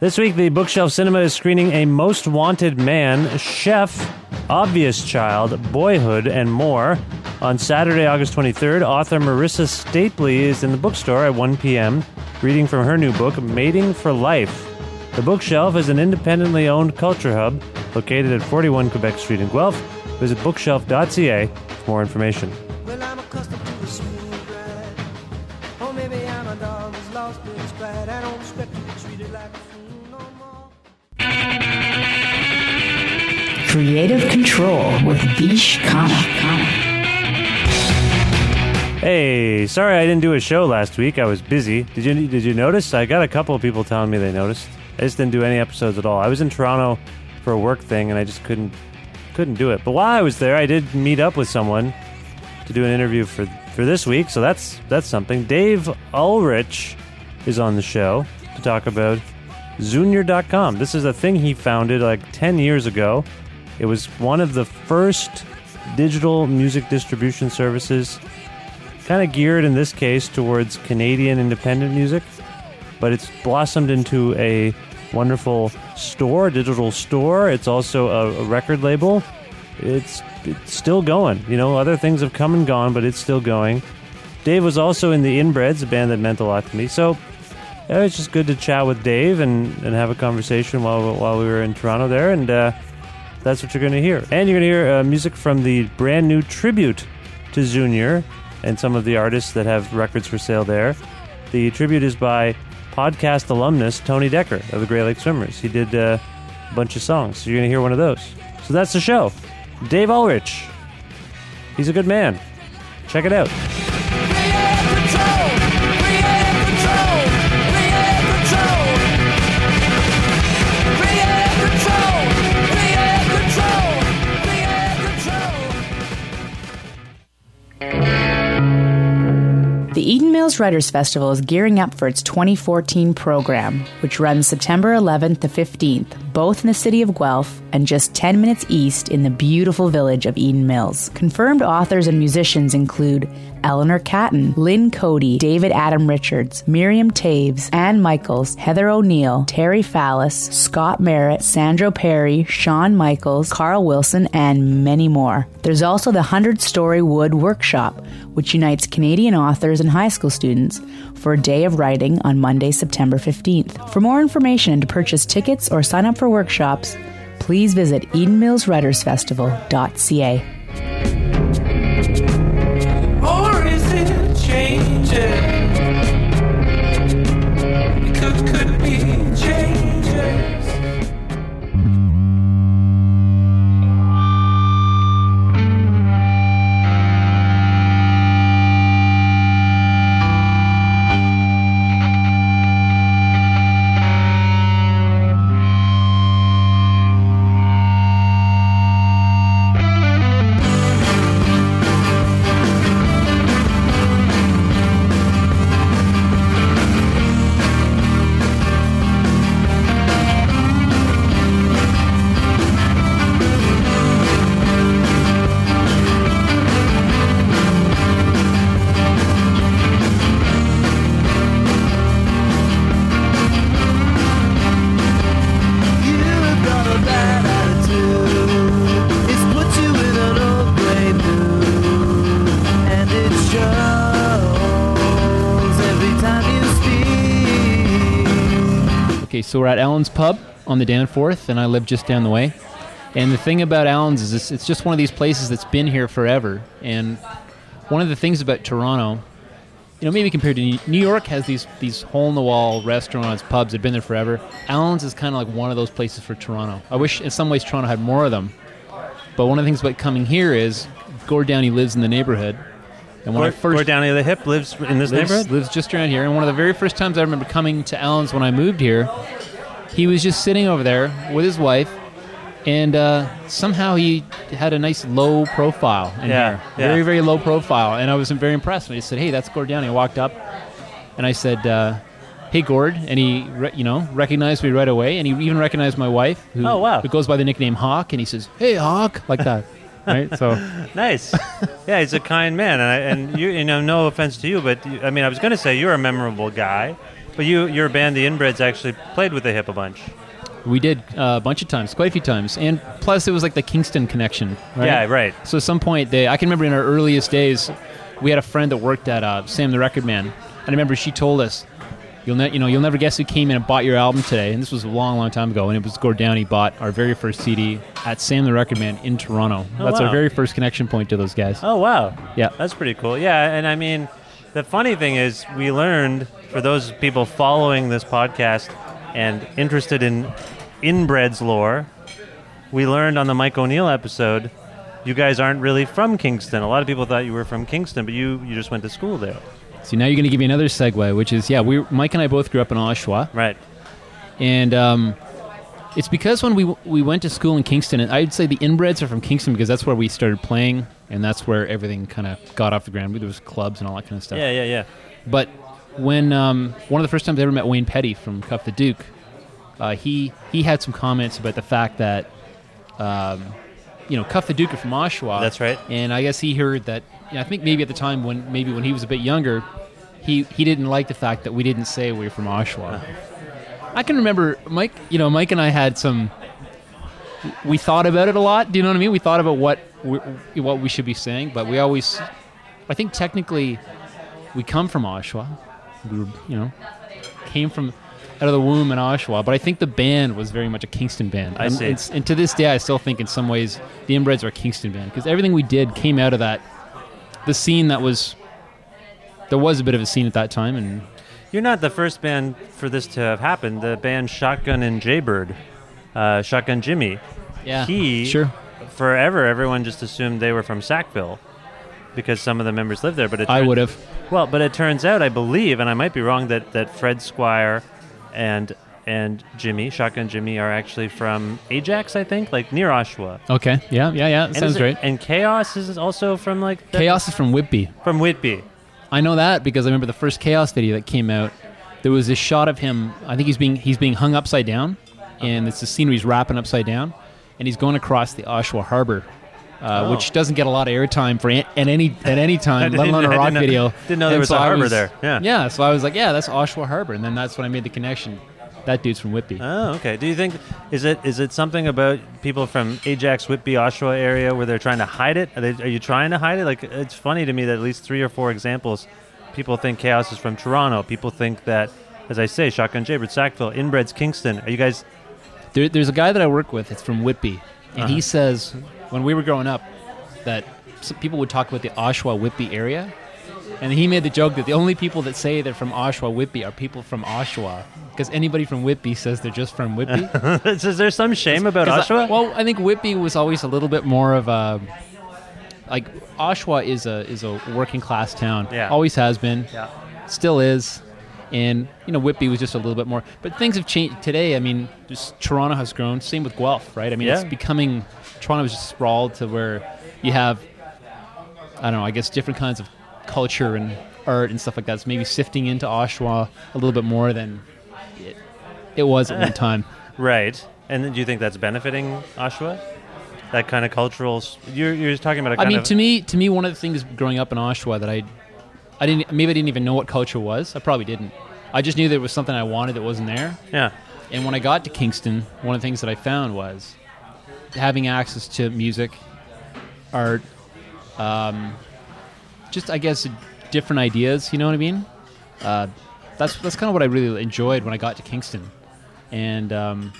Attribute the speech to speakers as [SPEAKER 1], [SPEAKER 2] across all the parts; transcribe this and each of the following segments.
[SPEAKER 1] This week, the Bookshelf Cinema is screening A Most Wanted Man, Chef, Obvious Child, Boyhood, and more. On Saturday, August 23rd, author Marissa Stapley is in the bookstore at 1 p.m., reading from her new book, Mating for Life. The Bookshelf is an independently owned culture hub located at 41 Quebec Street in Guelph. Visit bookshelf.ca for more information.
[SPEAKER 2] Well,
[SPEAKER 3] Creative Control with Vish Khanna.
[SPEAKER 1] Hey, sorry I didn't do a show last week. I was busy. Did you did you notice? I got a couple of people telling me they noticed. I just didn't do any episodes at all. I was in Toronto for a work thing and I just couldn't couldn't do it. But while I was there, I did meet up with someone to do an interview for for this week. So that's that's something. Dave Ulrich is on the show to talk about Zunior.com. This is a thing he founded like 10 years ago. It was one of the first digital music distribution services kind of geared in this case towards Canadian independent music, but it's blossomed into a wonderful store, digital store. It's also a, a record label. It's, it's still going. You know, other things have come and gone, but it's still going. Dave was also in the Inbreds, a band that meant a lot to me. So yeah, was just good to chat with Dave and, and have a conversation while while we were in Toronto there, and uh, that's what you're going to hear. And you're going to hear uh, music from the brand new tribute to Zunior and some of the artists that have records for sale there. The tribute is by podcast alumnus Tony Dekker of the Great Lake Swimmers. He did uh, a bunch of songs, so you're going to hear one of those. So that's the show. Dave Ulrich. He's a good man. Check it out.
[SPEAKER 4] The Writers Festival is gearing up for its 2014 program, which runs September 11th to 15th, both in the city of Guelph and just 10 minutes east in the beautiful village of Eden Mills. Confirmed authors and musicians include Eleanor Catton, Lynn Coady, David Adam Richards, Miriam Toews, Anne Michaels, Heather O'Neill, Terry Fallis, Scott Merritt, Sandro Perri, Sean Michaels, Carl Wilson, and many more. There's also the 100 Story Wood Workshop, which unites Canadian authors and high school students for a day of writing on Monday, September 15th. For more information and to purchase tickets or sign up for workshops, please visit EdenMillsWritersFestival.ca.
[SPEAKER 5] so we're at Allen's Pub on the Danforth, and I live just down the way. And the thing about Allen's is it's, it's just one of these places that's been here forever. And one of the things about Toronto, you know, maybe compared to New- New York, has these these hole in the wall restaurants, pubs that have been there forever. Allen's is kind of like one of those places for Toronto. I wish in some ways Toronto had more of them. But one of the things about coming here is Gord Downie lives in the neighborhood. And when I
[SPEAKER 1] Gord,
[SPEAKER 5] first
[SPEAKER 1] Gord Downie of the Hip lives in this
[SPEAKER 5] lives,
[SPEAKER 1] neighborhood.
[SPEAKER 5] lives just around here. And one of the very first times I remember coming to Allen's when I moved here, he was just sitting over there with his wife, and uh, somehow he had a nice low profile in
[SPEAKER 1] Yeah,
[SPEAKER 5] here,
[SPEAKER 1] yeah.
[SPEAKER 5] very very low profile. And I was very impressed. And I said, "Hey, that's Gord Downie." I walked up, and I said. Uh, Hey Gord, and he, re- you know, recognized me right away, and he even recognized my wife, who,
[SPEAKER 1] Oh, wow.
[SPEAKER 5] who goes by the nickname Hawk, and he says, "Hey Hawk," like that, right? So,
[SPEAKER 1] Nice. yeah, he's a kind man, and I, and you, you know, no offense to you, but you, I mean, I was going to say you're a memorable guy, but you, your band, the Inbreds, actually played with the Hip a bunch.
[SPEAKER 5] We did uh, a bunch of times, quite a few times, and plus it was like the Kingston connection. Right?
[SPEAKER 1] Yeah, right.
[SPEAKER 5] So at some point, they, I can remember in our earliest days, we had a friend that worked at uh, Sam the Record Man, and I remember she told us, "You'll ne- you know you'll never guess who came in and bought your album today." And this was a long, long time ago, and it was Gord Downie bought our very first CD at Sam the Record Man in Toronto. Oh, That's
[SPEAKER 1] wow.
[SPEAKER 5] our very first connection point to those guys.
[SPEAKER 1] Oh wow.
[SPEAKER 5] Yeah.
[SPEAKER 1] That's pretty cool. Yeah, and I mean, the funny thing is, we learned for those people following this podcast and interested in inbreds lore, we learned on the Mike O'Neill episode, you guys aren't really from Kingston. A lot of people thought you were from Kingston, but you you just went to school there.
[SPEAKER 5] So now you're going to give me another segue, which is yeah, we Mike and I both grew up in Oshawa.
[SPEAKER 1] Right.
[SPEAKER 5] and um, it's because when we we went to school in Kingston, and I'd say the inbreds are from Kingston because that's where we started playing, and that's where everything kind of got off the ground. There was clubs and all that kind of stuff.
[SPEAKER 1] Yeah, yeah, yeah.
[SPEAKER 5] But when um, one of the first times I ever met Wayne Petti from Cuff the Duke, uh, he he had some comments about the fact that. Um, you know, Cuff the Duke are from Oshawa.
[SPEAKER 1] That's right.
[SPEAKER 5] And I guess he heard that. I think maybe at the time when maybe when he was a bit younger, he he didn't like the fact that we didn't say we were from Oshawa. I can remember Mike. You know, Mike and I had some. We thought about it a lot. Do you know what I mean? We thought about what we, what we should be saying, but we always. I think technically, we come from Oshawa. We were, you know, came from out of the womb in Oshawa, but I think the band was very much a Kingston band.
[SPEAKER 1] I
[SPEAKER 5] and,
[SPEAKER 1] see.
[SPEAKER 5] it's- and to this day, I still think in some ways the Inbreds are a Kingston band because everything we did came out of that, the scene that was. There was a bit of a scene at that time, and
[SPEAKER 1] You're not the first band for this to have happened. The band Shotgun and Jaybird, uh, Shotgun Jimmy.
[SPEAKER 5] yeah,
[SPEAKER 1] He
[SPEAKER 5] sure.
[SPEAKER 1] forever everyone just assumed they were from Sackville because some of the members lived there. But it
[SPEAKER 5] I would have.
[SPEAKER 1] Well, but it turns out, I believe, and I might be wrong, that, that Fred Squire and and Jimmy, Shotgun Jimmy, are actually from Ajax, I think, like near Oshawa.
[SPEAKER 5] Okay, yeah, yeah, yeah.
[SPEAKER 1] And
[SPEAKER 5] sounds
[SPEAKER 1] it-
[SPEAKER 5] great.
[SPEAKER 1] And k-os is also from like the-
[SPEAKER 5] k-os is from Whitby.
[SPEAKER 1] from Whitby.
[SPEAKER 5] I know that because I remember the first k-os video that came out. There was this shot of him. I think he's being he's being hung upside down, and it's the he's rapping upside down, and he's going across the Oshawa Harbor, uh,
[SPEAKER 1] Oh.
[SPEAKER 5] which doesn't get a lot of airtime for at any at any time, let alone a rock
[SPEAKER 1] didn't know-
[SPEAKER 5] video.
[SPEAKER 1] didn't know there was
[SPEAKER 5] so
[SPEAKER 1] a harbor there. Yeah.
[SPEAKER 5] yeah. So I was like, yeah, that's Oshawa Harbor, and then that's when I made the connection. That dude's from Whitby.
[SPEAKER 1] Oh, okay. Do you think is it is it something about people from Ajax, Whitby, Oshawa area where they're trying to hide it? Are, they, are you trying to hide it? Like it's funny to me that at least three or four examples, people think k-os is from Toronto. People think that, as I say, Shotgun Jaybird, Sackville, Inbreds, Kingston. Are you guys?
[SPEAKER 5] There, there's a guy that I work with. It's from Whitby, and
[SPEAKER 1] Uh-huh.
[SPEAKER 5] he says when we were growing up that some people would talk about the Oshawa Whitby area, and he made the joke that the only people that say they're from Oshawa Whitby are people from Oshawa, because anybody from Whitby says they're just from Whitby.
[SPEAKER 1] is there some shame about
[SPEAKER 5] 'Cause I-
[SPEAKER 1] Oshawa?
[SPEAKER 5] well, I think Whitby was always a little bit more of a like Oshawa is a is a working class town.
[SPEAKER 1] Yeah.
[SPEAKER 5] always has been
[SPEAKER 1] yeah.
[SPEAKER 5] still is. And you know, Whitby was just a little bit more, but things have changed today. I mean, just Toronto has grown. Same with Guelph, right? I mean,
[SPEAKER 1] Yeah.
[SPEAKER 5] it's becoming Toronto is just sprawled to where you have, I don't know, I guess different kinds of culture and art and stuff like that. It's maybe sifting into Oshawa a little bit more than it, it was at one time.
[SPEAKER 1] Right. And then do you think that's benefiting Oshawa? That kind of cultural. You're, you're talking about a
[SPEAKER 5] I mean, to me, to me, one of the things growing up in Oshawa that I, I didn't maybe I didn't even know what culture was. I probably didn't. I just knew there was something I wanted that wasn't there.
[SPEAKER 1] yeah.
[SPEAKER 5] And when I got to Kingston, one of the things that I found was having access to music, art, um, just I guess different ideas. You know what I mean? Uh, that's that's kind of what I really enjoyed when I got to Kingston. and um,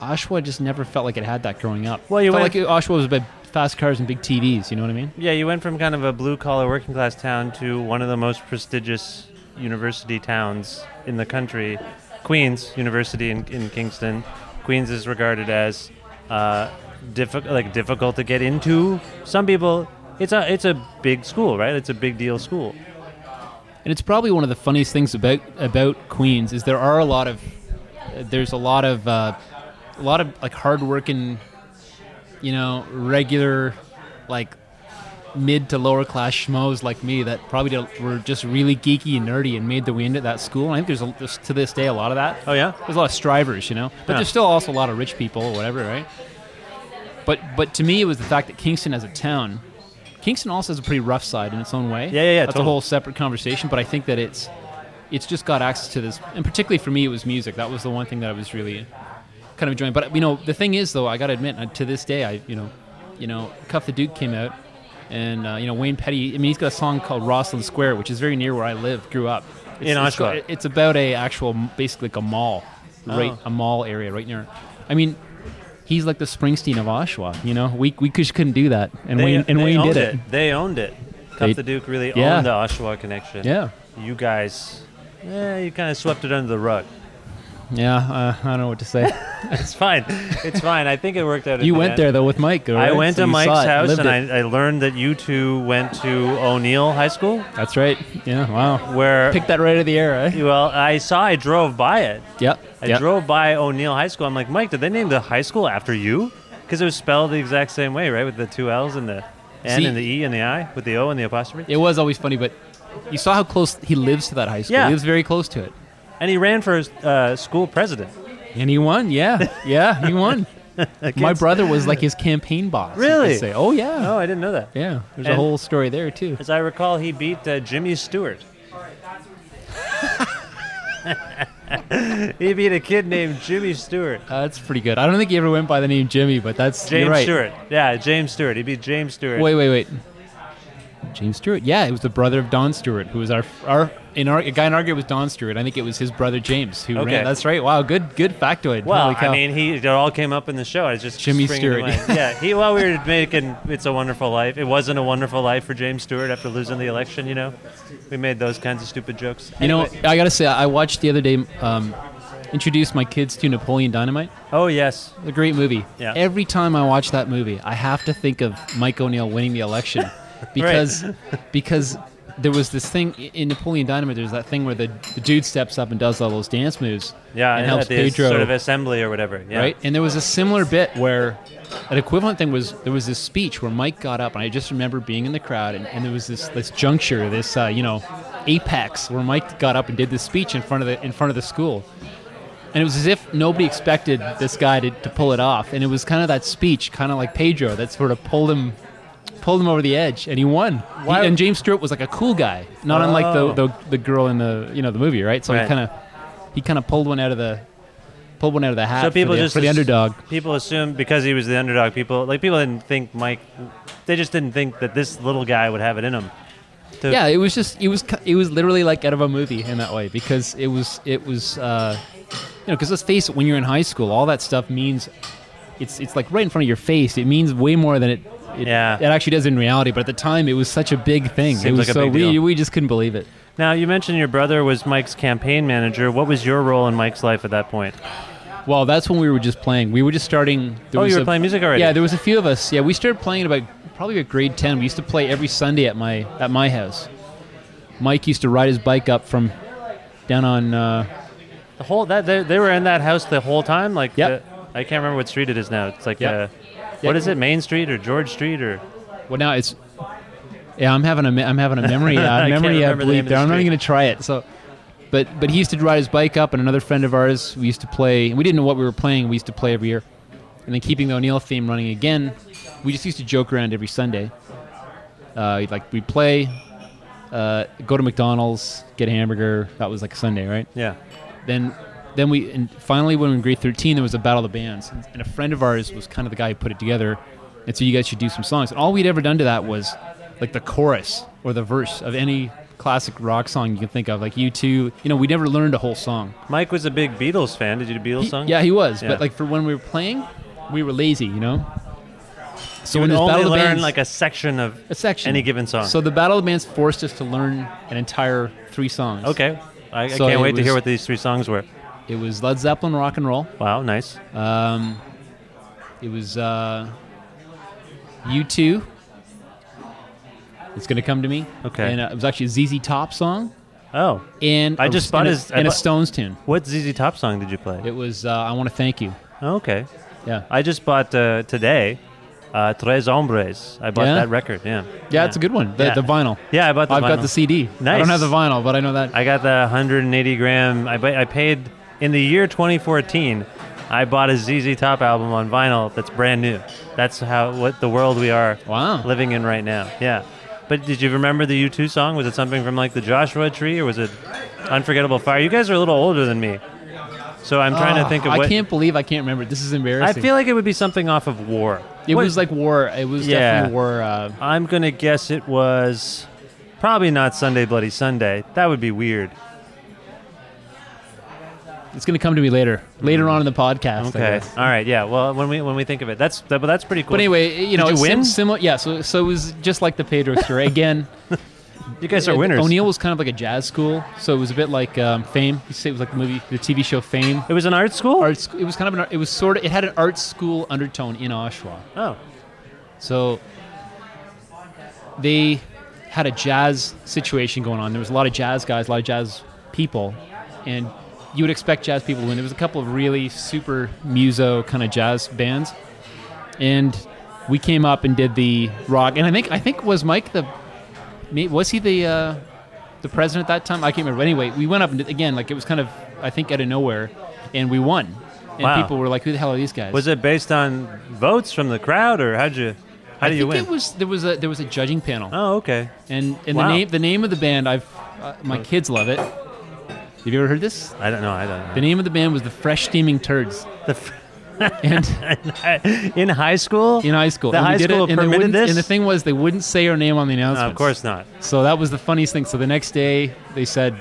[SPEAKER 5] Oshawa just never felt like it had that growing up.
[SPEAKER 1] Well, you
[SPEAKER 5] felt
[SPEAKER 1] went-
[SPEAKER 5] like Oshawa was about fast cars and big TVs. You know what I mean?
[SPEAKER 1] Yeah, you went from kind of a blue collar working class town to one of the most prestigious university towns in the country, Queens University in, in Kingston. Queens is regarded as uh, diffi- like difficult to get into. Some people, it's a it's a big school, right? It's a big deal school.
[SPEAKER 5] And it's probably one of the funniest things about about Queens is there are a lot of there's a lot of uh, a lot of like hardworking, you know, regular like mid to lower class schmoes like me that probably don't- were just really geeky and nerdy and made the way into that school. And I think there's, a, there's to this day a lot of that.
[SPEAKER 1] Oh yeah,
[SPEAKER 5] There's a lot of strivers, you know, but
[SPEAKER 1] Yeah.
[SPEAKER 5] there's still also a lot of rich people or whatever, right? But but to me, it was the fact that Kingston as a town, Kingston also has a pretty rough side in its own way.
[SPEAKER 1] Yeah, yeah, yeah,
[SPEAKER 5] That's
[SPEAKER 1] totally.
[SPEAKER 5] a whole separate conversation. But I think that it's it's just got access to this, and particularly for me, it was music. That was the one thing that I was really kind of enjoying. But you know, the thing is, though, I got to admit, to this day, I you know, you know, Cuff the Duke came out, and uh, you know, Wayne Petti. I mean, he's got a song called Roslyn Square, which is very near where I live, grew up. It's,
[SPEAKER 1] In
[SPEAKER 5] it's
[SPEAKER 1] Oshawa.
[SPEAKER 5] it's about a actual, basically like a mall, right?
[SPEAKER 1] Oh.
[SPEAKER 5] A mall area right near. I mean, he's like the Springsteen of Oshawa. You know, we we just couldn't do that, and
[SPEAKER 1] they,
[SPEAKER 5] Wayne and
[SPEAKER 1] they
[SPEAKER 5] Wayne
[SPEAKER 1] owned
[SPEAKER 5] did it.
[SPEAKER 1] They owned it. Cuff
[SPEAKER 5] They-
[SPEAKER 1] the Duke really
[SPEAKER 5] Yeah.
[SPEAKER 1] owned the Oshawa connection.
[SPEAKER 5] Yeah,
[SPEAKER 1] You guys, yeah, you kind of swept it under the rug.
[SPEAKER 5] Yeah. Uh, I don't know what to say.
[SPEAKER 1] It's fine. It's fine. I think it worked out.
[SPEAKER 5] you
[SPEAKER 1] the
[SPEAKER 5] went
[SPEAKER 1] end.
[SPEAKER 5] there though with Mike.
[SPEAKER 1] I went
[SPEAKER 5] So
[SPEAKER 1] to Mike's
[SPEAKER 5] it,
[SPEAKER 1] house and. I, I learned that you two went to O'Neill High School,
[SPEAKER 5] That's right. Yeah. Wow.
[SPEAKER 1] where
[SPEAKER 5] Picked that right out of the air, eh?
[SPEAKER 1] well, I saw I drove by it.
[SPEAKER 5] Yep.
[SPEAKER 1] I
[SPEAKER 5] yep.
[SPEAKER 1] drove by O'Neill High School. I'm like, Mike, did they name the high school after you? Because it was spelled the exact same way, right? With the two L's and the N
[SPEAKER 5] See-
[SPEAKER 1] and the E and the I, with the O and the apostrophe.
[SPEAKER 5] It was always funny, but you saw how close he lives to that high school.
[SPEAKER 1] Yeah.
[SPEAKER 5] He lives very close to it,
[SPEAKER 1] And he ran for uh, school president.
[SPEAKER 5] and he won. Yeah, yeah, he won. My brother was like his campaign boss. you could
[SPEAKER 1] Really?
[SPEAKER 5] say. Oh yeah.
[SPEAKER 1] Oh, I didn't know that.
[SPEAKER 5] Yeah. There's a
[SPEAKER 1] And-
[SPEAKER 5] whole story there too.
[SPEAKER 1] As I recall, he beat uh, Jimmy Stewart. he beat a kid named Jimmy Stewart.
[SPEAKER 5] Uh, that's pretty good. I don't think he ever went by the name Jimmy, but that's
[SPEAKER 1] James
[SPEAKER 5] you're right.
[SPEAKER 1] Stewart. Yeah, James Stewart. He beat James Stewart.
[SPEAKER 5] Wait, wait, wait. James Stewart. Yeah, it was the brother of Don Stewart, who was our our in our a guy in our grade was Don Stewart. I think it was his brother James who
[SPEAKER 1] Okay.
[SPEAKER 5] ran. That's right. Wow, good good factoid.
[SPEAKER 1] Well, I mean, he it all came up in the show. I was just
[SPEAKER 5] Jimmy Stewart.
[SPEAKER 1] yeah, he. Well, we were making "It's a Wonderful Life." It wasn't a wonderful life for James Stewart after losing the election. You know, we made those kinds of stupid jokes.
[SPEAKER 5] you know, I gotta say, I watched the other day. Um, introduced my kids to Napoleon Dynamite.
[SPEAKER 1] Oh yes,
[SPEAKER 5] A great movie.
[SPEAKER 1] Yeah.
[SPEAKER 5] Every time I watch that movie, I have to think of Mike O'Neill winning the election because because there was this thing in Napoleon Dynamite. There's that thing where the, the dude steps up and does all those dance moves.
[SPEAKER 1] yeah,
[SPEAKER 5] and helps
[SPEAKER 1] at the
[SPEAKER 5] Pedro.
[SPEAKER 1] sort of assembly or whatever. Yeah.
[SPEAKER 5] right? And there was a similar bit where an equivalent thing was there was this speech where Mike got up, and I just remember being in the crowd, and, and there was this this juncture, this uh, you know, apex where Mike got up and did this speech in front of the in front of the school. And it was as if nobody expected this guy to, to pull it off. And it was kind of that speech, kind of like Pedro, that sort of pulled him pulled him over the edge, and he won. He- and James Stewart was like a cool guy, not unlike
[SPEAKER 1] Oh.
[SPEAKER 5] the, the the girl in the you know the movie, right? So
[SPEAKER 1] Right.
[SPEAKER 5] he kind of he kind of pulled one out of the pulled one out of the hat
[SPEAKER 1] So people
[SPEAKER 5] for, the,
[SPEAKER 1] just
[SPEAKER 5] for the underdog.
[SPEAKER 1] People assume because he was the underdog. People like people didn't think Mike. They just didn't think that this little guy would have it in him. To-
[SPEAKER 5] Yeah, it was just it was it was literally like out of a movie in that way because it was it was uh, you know because let's face it, when you're in high school, all that stuff means it's it's like right in front of your face. It means way more than it. It,
[SPEAKER 1] Yeah.
[SPEAKER 5] it actually does in reality, but at the time it was such a big thing. it
[SPEAKER 1] Seems
[SPEAKER 5] was
[SPEAKER 1] like a
[SPEAKER 5] so
[SPEAKER 1] big
[SPEAKER 5] we
[SPEAKER 1] deal.
[SPEAKER 5] we just couldn't believe it.
[SPEAKER 1] Now you mentioned your brother was Mike's campaign manager. What was your role in Mike's life at that point?
[SPEAKER 5] Well, that's when we were just playing. We were just starting. there
[SPEAKER 1] Oh, you were
[SPEAKER 5] a-
[SPEAKER 1] playing music already?
[SPEAKER 5] Yeah, there was a few of us. Yeah, we started playing about probably at grade ten. We used to play every Sunday at my at my house. Mike used to ride his bike up from down on. Uh,
[SPEAKER 1] The whole that they, they were in that house the whole time. Like
[SPEAKER 5] Yep.
[SPEAKER 1] the- I can't remember what street it is now. It's like
[SPEAKER 5] Yep.
[SPEAKER 1] What is it? Main Street or George Street or
[SPEAKER 5] well, now it's. Yeah, I'm having a me- I'm having a memory uh,
[SPEAKER 1] I
[SPEAKER 5] memory uh,
[SPEAKER 1] remember the
[SPEAKER 5] bleep
[SPEAKER 1] of
[SPEAKER 5] there. I'm not even gonna try it. So, but but he used to ride his bike up, and another friend of ours. We used to play. We didn't know what we were playing. We used to play every year, and then keeping the O'Neill theme running again. We just used to joke around every Sunday. Uh, like we'd play, uh, go to McDonald's, get a hamburger. That was like a Sunday, right?
[SPEAKER 1] yeah.
[SPEAKER 5] then then we and finally when we were in grade 13 there was a battle of the bands and, a friend of ours was kind of the guy who put it together and so you guys should do some songs and all we'd ever done to that was like the chorus or the verse of any classic rock song you can think of, like you two. You know, we never learned a whole song.
[SPEAKER 1] Mike was a big Beatles fan. Did you do Beatles
[SPEAKER 5] He-
[SPEAKER 1] songs?
[SPEAKER 5] yeah, he was.
[SPEAKER 1] Yeah.
[SPEAKER 5] But like for when we were playing, we were lazy. You know. So
[SPEAKER 1] you
[SPEAKER 5] when
[SPEAKER 1] would only
[SPEAKER 5] battle
[SPEAKER 1] learn
[SPEAKER 5] bands,
[SPEAKER 1] like a section of
[SPEAKER 5] a section,
[SPEAKER 1] any given song.
[SPEAKER 5] So the battle of the bands forced us to learn an entire three songs.
[SPEAKER 1] okay, I, I
[SPEAKER 5] So
[SPEAKER 1] can't
[SPEAKER 5] it
[SPEAKER 1] wait to hear what these three songs were.
[SPEAKER 5] It was Led Zeppelin, rock and roll.
[SPEAKER 1] Wow, nice.
[SPEAKER 5] Um, it was uh, U2. It's gonna come to me.
[SPEAKER 1] Okay.
[SPEAKER 5] And uh, it was actually a ZZ Top song,
[SPEAKER 1] Oh,
[SPEAKER 5] and
[SPEAKER 1] I
[SPEAKER 5] a-
[SPEAKER 1] just bought
[SPEAKER 5] and a,
[SPEAKER 1] his- I
[SPEAKER 5] and a Stones tune.
[SPEAKER 1] what ZZ Top song did you play?
[SPEAKER 5] It was uh, I want to thank you.
[SPEAKER 1] Oh, okay,
[SPEAKER 5] Yeah.
[SPEAKER 1] I just bought uh, today. Uh, Tres Hombres. I bought
[SPEAKER 5] Yeah?
[SPEAKER 1] that record. Yeah.
[SPEAKER 5] Yeah, it's a good one. The,
[SPEAKER 1] Yeah.
[SPEAKER 5] the vinyl.
[SPEAKER 1] Yeah, I bought the
[SPEAKER 5] I've got
[SPEAKER 1] vinyl.
[SPEAKER 5] the CD. Nice. I
[SPEAKER 1] Nice.
[SPEAKER 5] don't have the vinyl, but I know that.
[SPEAKER 1] I got the 180 gram. I, ba- I paid in the year 2014. I bought a ZZ Top album on vinyl that's brand new. That's how what the world we are
[SPEAKER 5] Wow.
[SPEAKER 1] living in right now. Yeah. But did you remember the U2 song? Was it something from like the Joshua Tree or was it Unforgettable Fire? You guys are a little older than me. So I'm trying to think of
[SPEAKER 5] I can't believe I can't remember. This is embarrassing.
[SPEAKER 1] I feel like it would be something off of War.
[SPEAKER 5] it
[SPEAKER 1] What-
[SPEAKER 5] was like war. It was
[SPEAKER 1] Yeah.
[SPEAKER 5] definitely war. Uh,
[SPEAKER 1] I'm going to guess it was probably not Sunday Bloody Sunday. That would be weird.
[SPEAKER 5] It's going to come to me later, later on in the podcast.
[SPEAKER 1] Mm. Okay. All right. Yeah. Well, when we when we think of it, that's that, but that's pretty cool.
[SPEAKER 5] But anyway, you know,
[SPEAKER 1] Did you win?
[SPEAKER 5] similar. Yeah, so so it was just like the Pedro story again.
[SPEAKER 1] you guys are winners.
[SPEAKER 5] O'Neill was kind of like a jazz school, so it was a bit like um, Fame. You say it was like the movie, the TV show Fame.
[SPEAKER 1] It was an art school.
[SPEAKER 5] Art. sc- It was kind of an. art- It was sort of. It had an art school undertone in Oshawa.
[SPEAKER 1] Oh.
[SPEAKER 5] So they had a jazz situation going on. There was a lot of jazz guys, a lot of jazz people, and you would expect jazz people to win. There was a couple of really super muso kind of jazz bands, and we came up and did the rock. And I think I think was Mike the me- was he the uh, the president at that time? I can't remember. But anyway, we went up and did, again like it was kind of I think out of nowhere, and we won. And
[SPEAKER 1] Wow.
[SPEAKER 5] people were like, "Who the hell are these guys?"
[SPEAKER 1] Was it based on votes from the crowd, or how'd you? How do you
[SPEAKER 5] think
[SPEAKER 1] win?
[SPEAKER 5] it was there was a there was a judging panel.
[SPEAKER 1] oh, okay.
[SPEAKER 5] And and
[SPEAKER 1] Wow.
[SPEAKER 5] the name the name of the band I've uh, my kids love it. Have you ever heard this?
[SPEAKER 1] I don't know. I don't know.
[SPEAKER 5] The name of the band was the Fresh Steaming Turds.
[SPEAKER 1] The
[SPEAKER 5] And
[SPEAKER 1] in high school?
[SPEAKER 5] in high school,
[SPEAKER 1] The
[SPEAKER 5] and we
[SPEAKER 1] high
[SPEAKER 5] did
[SPEAKER 1] school
[SPEAKER 5] it, and they
[SPEAKER 1] permitted
[SPEAKER 5] wouldn't-
[SPEAKER 1] this?
[SPEAKER 5] And the thing was, they wouldn't say our name on the
[SPEAKER 1] No,
[SPEAKER 5] announcement.
[SPEAKER 1] of course not.
[SPEAKER 5] So that was the funniest thing. So the next day, they said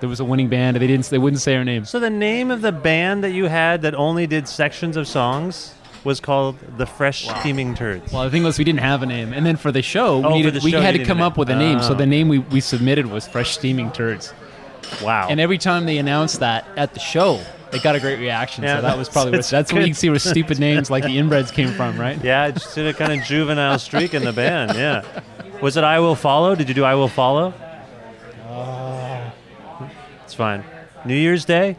[SPEAKER 5] there was a winning band. and They didn't. They wouldn't say our names.
[SPEAKER 1] So the name of the band that you had that only did sections of songs was called the Fresh Steaming Turds.
[SPEAKER 5] Well, the thing was, we didn't have a name. And then for the show, we,
[SPEAKER 1] Oh, for
[SPEAKER 5] needed,
[SPEAKER 1] the
[SPEAKER 5] we
[SPEAKER 1] show
[SPEAKER 5] had to
[SPEAKER 1] needed
[SPEAKER 5] come
[SPEAKER 1] a
[SPEAKER 5] up with a
[SPEAKER 1] name.
[SPEAKER 5] name. So
[SPEAKER 1] Oh.
[SPEAKER 5] the name we, we submitted was Fresh Steaming Turds.
[SPEAKER 1] Wow.
[SPEAKER 5] And every time they announced that at the show, they got a great reaction.
[SPEAKER 1] Yeah,
[SPEAKER 5] so that was probably where,
[SPEAKER 1] that's
[SPEAKER 5] that's where you can see where stupid names like the inbreds came from, right?
[SPEAKER 1] yeah, just did a kind of juvenile streak in the band. Yeah. Was it I Will Follow? Did you do I Will Follow? Uh, it's fine. New Year's Day?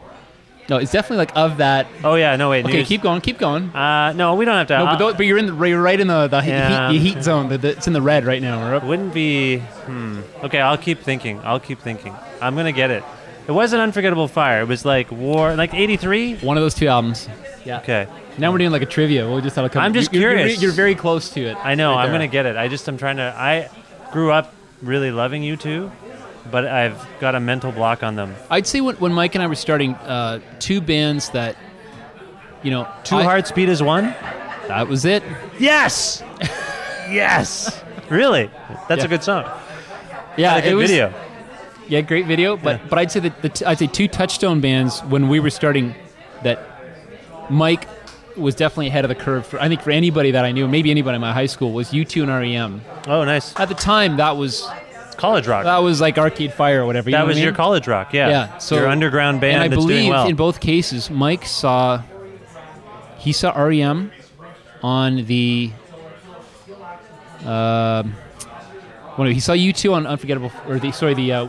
[SPEAKER 5] No, it's definitely like of that.
[SPEAKER 1] Oh, yeah. No, wait.
[SPEAKER 5] Okay,
[SPEAKER 1] Year's-
[SPEAKER 5] keep going, keep going.
[SPEAKER 1] Uh, no, we don't have to.
[SPEAKER 5] No, but, but you're in the you're right in the the,
[SPEAKER 1] Yeah.
[SPEAKER 5] heat, the heat zone. The, the, it's in the red right now.
[SPEAKER 1] Wouldn't be. Hmm. Okay, I'll keep thinking. I'll keep thinking. I'm gonna get it. It was an unforgettable fire. It was like war, like '83.
[SPEAKER 5] One of those two albums. Yeah.
[SPEAKER 1] Okay,
[SPEAKER 5] Now we're doing like a trivia. We'll just have a couple.
[SPEAKER 1] I'm just
[SPEAKER 5] you're, you're-
[SPEAKER 1] curious.
[SPEAKER 5] You're, very close to it.
[SPEAKER 1] I know.
[SPEAKER 5] right
[SPEAKER 1] I'm
[SPEAKER 5] there.
[SPEAKER 1] gonna get it. I just I'm trying to. I grew up really loving you two, but I've got a mental block on them.
[SPEAKER 5] I'd say when, when Mike and I were starting, uh, two bands that, you know,
[SPEAKER 1] Two
[SPEAKER 5] I-
[SPEAKER 1] Hearts Beat as one.
[SPEAKER 5] That was it.
[SPEAKER 1] Yes. yes. Really? That's
[SPEAKER 5] Yeah.
[SPEAKER 1] a good song.
[SPEAKER 5] Yeah,
[SPEAKER 1] Had a good
[SPEAKER 5] it was.
[SPEAKER 1] video.
[SPEAKER 5] Yeah, great video. But but I'd say that the t- I'd say two touchstone bands when we were starting that Mike was definitely ahead of the curve. For, I think for anybody that I knew, maybe anybody in my high school, was U2 and REM.
[SPEAKER 1] Oh, nice.
[SPEAKER 5] At the time, that was
[SPEAKER 1] College rock.
[SPEAKER 5] that was like Arcade Fire or whatever. you
[SPEAKER 1] that
[SPEAKER 5] know what
[SPEAKER 1] was your
[SPEAKER 5] mean?
[SPEAKER 1] college rock. Yeah.
[SPEAKER 5] Yeah, so
[SPEAKER 1] your underground band
[SPEAKER 5] and I believe
[SPEAKER 1] well.
[SPEAKER 5] in both cases, Mike saw he saw REM on the. Um, well, he saw you two on Unforgettable, or the sorry, the uh,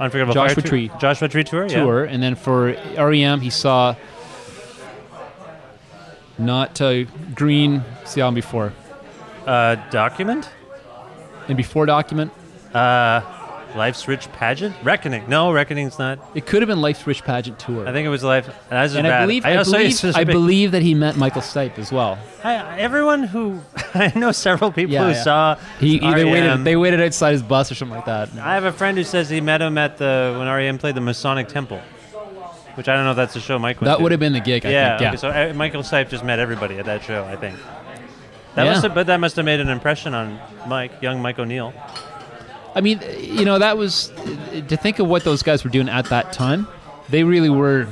[SPEAKER 1] Unforgettable
[SPEAKER 5] Joshua
[SPEAKER 1] Fire
[SPEAKER 5] Tree.
[SPEAKER 1] Joshua Tree tour. yeah.
[SPEAKER 5] tour, and then for REM, he saw not uh, Green. See album before
[SPEAKER 1] Uh, document.
[SPEAKER 5] and before Document.
[SPEAKER 1] Uh, Life's Rich Pageant? Reckoning. No, Reckoning's not.
[SPEAKER 5] It could have been Life's Rich Pageant tour.
[SPEAKER 1] I think it was Life. That's
[SPEAKER 5] and
[SPEAKER 1] bad.
[SPEAKER 5] I believe I,
[SPEAKER 1] also
[SPEAKER 5] believe, I believe that he met Michael Stipe as well.
[SPEAKER 1] I, everyone who I know several people
[SPEAKER 5] Yeah,
[SPEAKER 1] who
[SPEAKER 5] yeah.
[SPEAKER 1] saw
[SPEAKER 5] He, he- they waited they waited outside his bus or something like that.
[SPEAKER 1] I have a friend who says he met him at the when REM played the Masonic Temple, which I don't know if that's the show Mike
[SPEAKER 5] That would have been the gig. I
[SPEAKER 1] yeah.
[SPEAKER 5] think. Yeah.
[SPEAKER 1] okay, so uh, Michael Stipe just met everybody at that show. I think. That
[SPEAKER 5] Yeah.
[SPEAKER 1] must have, but that must have made an impression on Mike, young Mike O'Neill.
[SPEAKER 5] I mean, you know, that was to think of what those guys were doing at that time. They really were.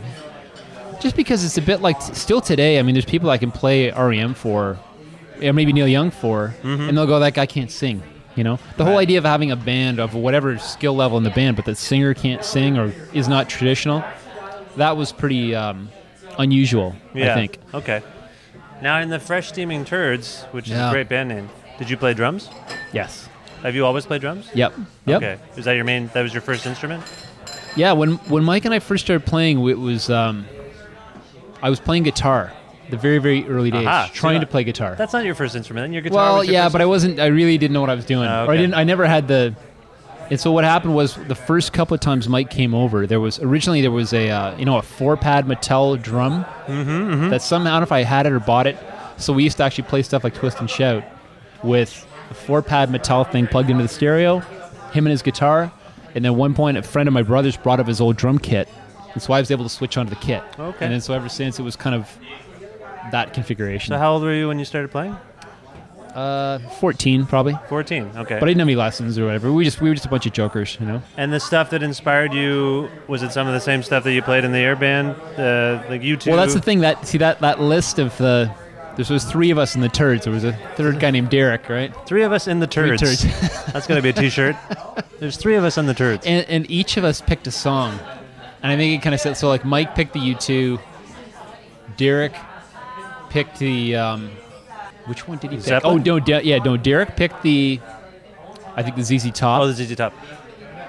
[SPEAKER 5] Just because it's a bit like still today. I mean, there's people I can play REM for, or maybe Neil Young for, and they'll go, "That guy can't sing." You know, the whole idea of having a band of whatever skill level in the band, but the singer can't sing or is not traditional. That was pretty um, unusual.
[SPEAKER 1] Yeah.
[SPEAKER 5] I think.
[SPEAKER 1] Okay. Now in the Fresh Steaming Turds, which is
[SPEAKER 5] Yeah.
[SPEAKER 1] a great band name, did you play drums?
[SPEAKER 5] Yes.
[SPEAKER 1] Have you always played drums?
[SPEAKER 5] Yep. Yep.
[SPEAKER 1] Okay. Is that your main? That was your first instrument?
[SPEAKER 5] Yeah, when when Mike and I first started playing, it was um, I was playing guitar, the very very early days,
[SPEAKER 1] Aha, so
[SPEAKER 5] trying
[SPEAKER 1] that-
[SPEAKER 5] to play guitar.
[SPEAKER 1] That's not your first instrument. Then your guitar.
[SPEAKER 5] well,
[SPEAKER 1] was your
[SPEAKER 5] yeah, but I wasn't. I really didn't know what I was doing,
[SPEAKER 1] Oh,
[SPEAKER 5] or I
[SPEAKER 1] okay.
[SPEAKER 5] didn't. I never had the. And so what happened was the first couple of times Mike came over, there was originally there was a uh, you know a four pad Mattel drum
[SPEAKER 1] Mm-hmm,
[SPEAKER 5] that somehow I don't know if I had it or bought it. So we used to actually play stuff like Twist and Shout with four pad Mattel thing plugged into the stereo, him and his guitar, and then one point a friend of my brother's brought up his old drum kit, and so I was able to switch onto the kit.
[SPEAKER 1] Okay.
[SPEAKER 5] And then so ever since it was kind of that configuration.
[SPEAKER 1] So how old were you when you started playing?
[SPEAKER 5] uh, 14 probably.
[SPEAKER 1] 14. Okay.
[SPEAKER 5] But I didn't have any lessons or whatever. We just we were just a bunch of jokers, you know.
[SPEAKER 1] and the stuff that inspired you was it some of the same stuff that you played in the air band, uh, like you two?
[SPEAKER 5] Well, that's the thing that see that that list of the there was three of us in the turds. There was a third guy named Derek, right?
[SPEAKER 1] Three of us in the turds.
[SPEAKER 5] turds.
[SPEAKER 1] that's gonna be a T-shirt. There's three of us in the turds.
[SPEAKER 5] and, and each of us picked a song, and I think it kind of said so. Like Mike picked the U two. Derek picked the um, which one did he pick?
[SPEAKER 1] Zeppelin?
[SPEAKER 5] Oh no, De- yeah, no. Derek picked the I think the ZZ Top,
[SPEAKER 1] oh, the ZZ Top.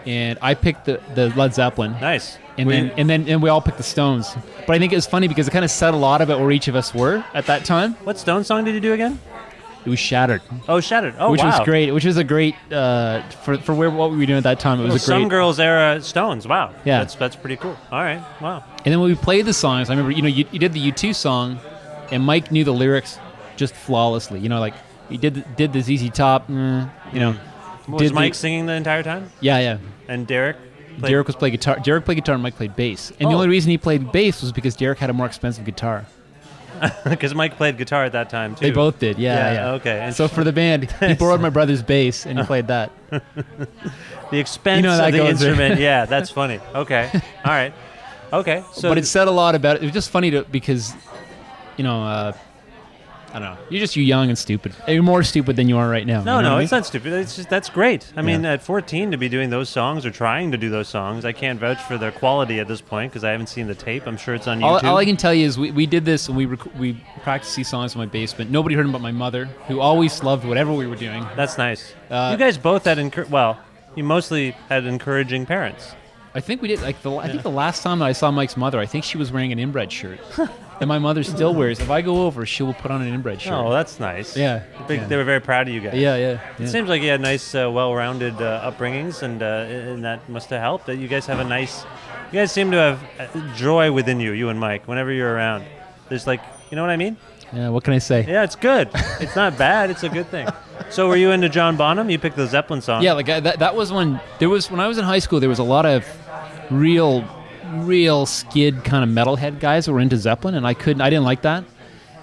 [SPEAKER 5] and I picked the the Led Zeppelin.
[SPEAKER 1] Nice.
[SPEAKER 5] And
[SPEAKER 1] We-
[SPEAKER 5] then and then and we all picked the Stones. But I think it was funny because it kind of said a lot about where each of us were at that time.
[SPEAKER 1] what Stone song did you do again?
[SPEAKER 5] It was Shattered,
[SPEAKER 1] Oh, Shattered. Oh, wow.
[SPEAKER 5] which
[SPEAKER 1] wow.
[SPEAKER 5] was great. Which was a great uh, for for where what we were doing at that time. It was
[SPEAKER 1] Well,
[SPEAKER 5] a great.
[SPEAKER 1] Some girls era Stones. Wow.
[SPEAKER 5] Yeah.
[SPEAKER 1] That's that's pretty cool. All right. Wow.
[SPEAKER 5] And then when we played the songs, I remember you know you, you did the U two song, and Mike knew the lyrics just flawlessly. You know, like he did did the ZZ Top. mm, you know,
[SPEAKER 1] Was
[SPEAKER 5] did the-
[SPEAKER 1] Mike singing the entire time?
[SPEAKER 5] yeah, yeah.
[SPEAKER 1] And Derek? Played-
[SPEAKER 5] Derek was playing guitar. Derek played guitar, and Mike played bass. And the
[SPEAKER 1] Oh.
[SPEAKER 5] only reason he played bass was because Derek had a more expensive guitar.
[SPEAKER 1] Because Mike played guitar at that time too.
[SPEAKER 5] They both did. Yeah,
[SPEAKER 1] Yeah,
[SPEAKER 5] yeah.
[SPEAKER 1] okay.
[SPEAKER 5] So for the band, he borrowed my brother's bass and he played that.
[SPEAKER 1] the expense
[SPEAKER 5] You know
[SPEAKER 1] of the instrument. yeah, that's funny. Okay. All right. Okay. So
[SPEAKER 5] but it said a lot about it. It was just funny to because, you know, uh, I don't know. You're just you young and stupid. You're more stupid than you are right now.
[SPEAKER 1] No,
[SPEAKER 5] you know
[SPEAKER 1] no,
[SPEAKER 5] what I
[SPEAKER 1] it's
[SPEAKER 5] mean?
[SPEAKER 1] not stupid. It's just that's great. I mean, at 14 to be doing those songs or trying to do those songs, I can't vouch for their quality at this point because I haven't seen the tape. I'm sure it's on
[SPEAKER 5] All,
[SPEAKER 1] YouTube.
[SPEAKER 5] all I can tell you is we, we did this and we rec- we practiced these songs in my basement. Nobody heard them but my mother, who always loved whatever we were doing.
[SPEAKER 1] that's nice.
[SPEAKER 5] Uh,
[SPEAKER 1] you guys both had encour- well, you mostly had encouraging parents.
[SPEAKER 5] I think we did like the I think the last time I saw Mike's mother, I think she was wearing an inbred shirt, and my mother still wears. If I go over, she will put on an inbred shirt.
[SPEAKER 1] Oh, that's nice.
[SPEAKER 5] yeah,
[SPEAKER 1] Big,
[SPEAKER 5] yeah.
[SPEAKER 1] They were very proud of you guys.
[SPEAKER 5] yeah, yeah.
[SPEAKER 1] It seems like you had nice, uh, well-rounded uh, upbringings, and, uh, and that must have helped. That you guys have a nice, you guys seem to have uh, joy within you, you and Mike. Whenever you're around, there's like, you know what I mean?
[SPEAKER 5] yeah. What can I say?
[SPEAKER 1] Yeah, it's good. it's not bad. It's a good thing. So, were you into John Bonham? You picked the Zeppelin song.
[SPEAKER 5] Yeah, like I, that. That was when there was when I was in high school. There was a lot of real, real skid kind of metalhead guys that were into Zeppelin, and I couldn't. I didn't like that.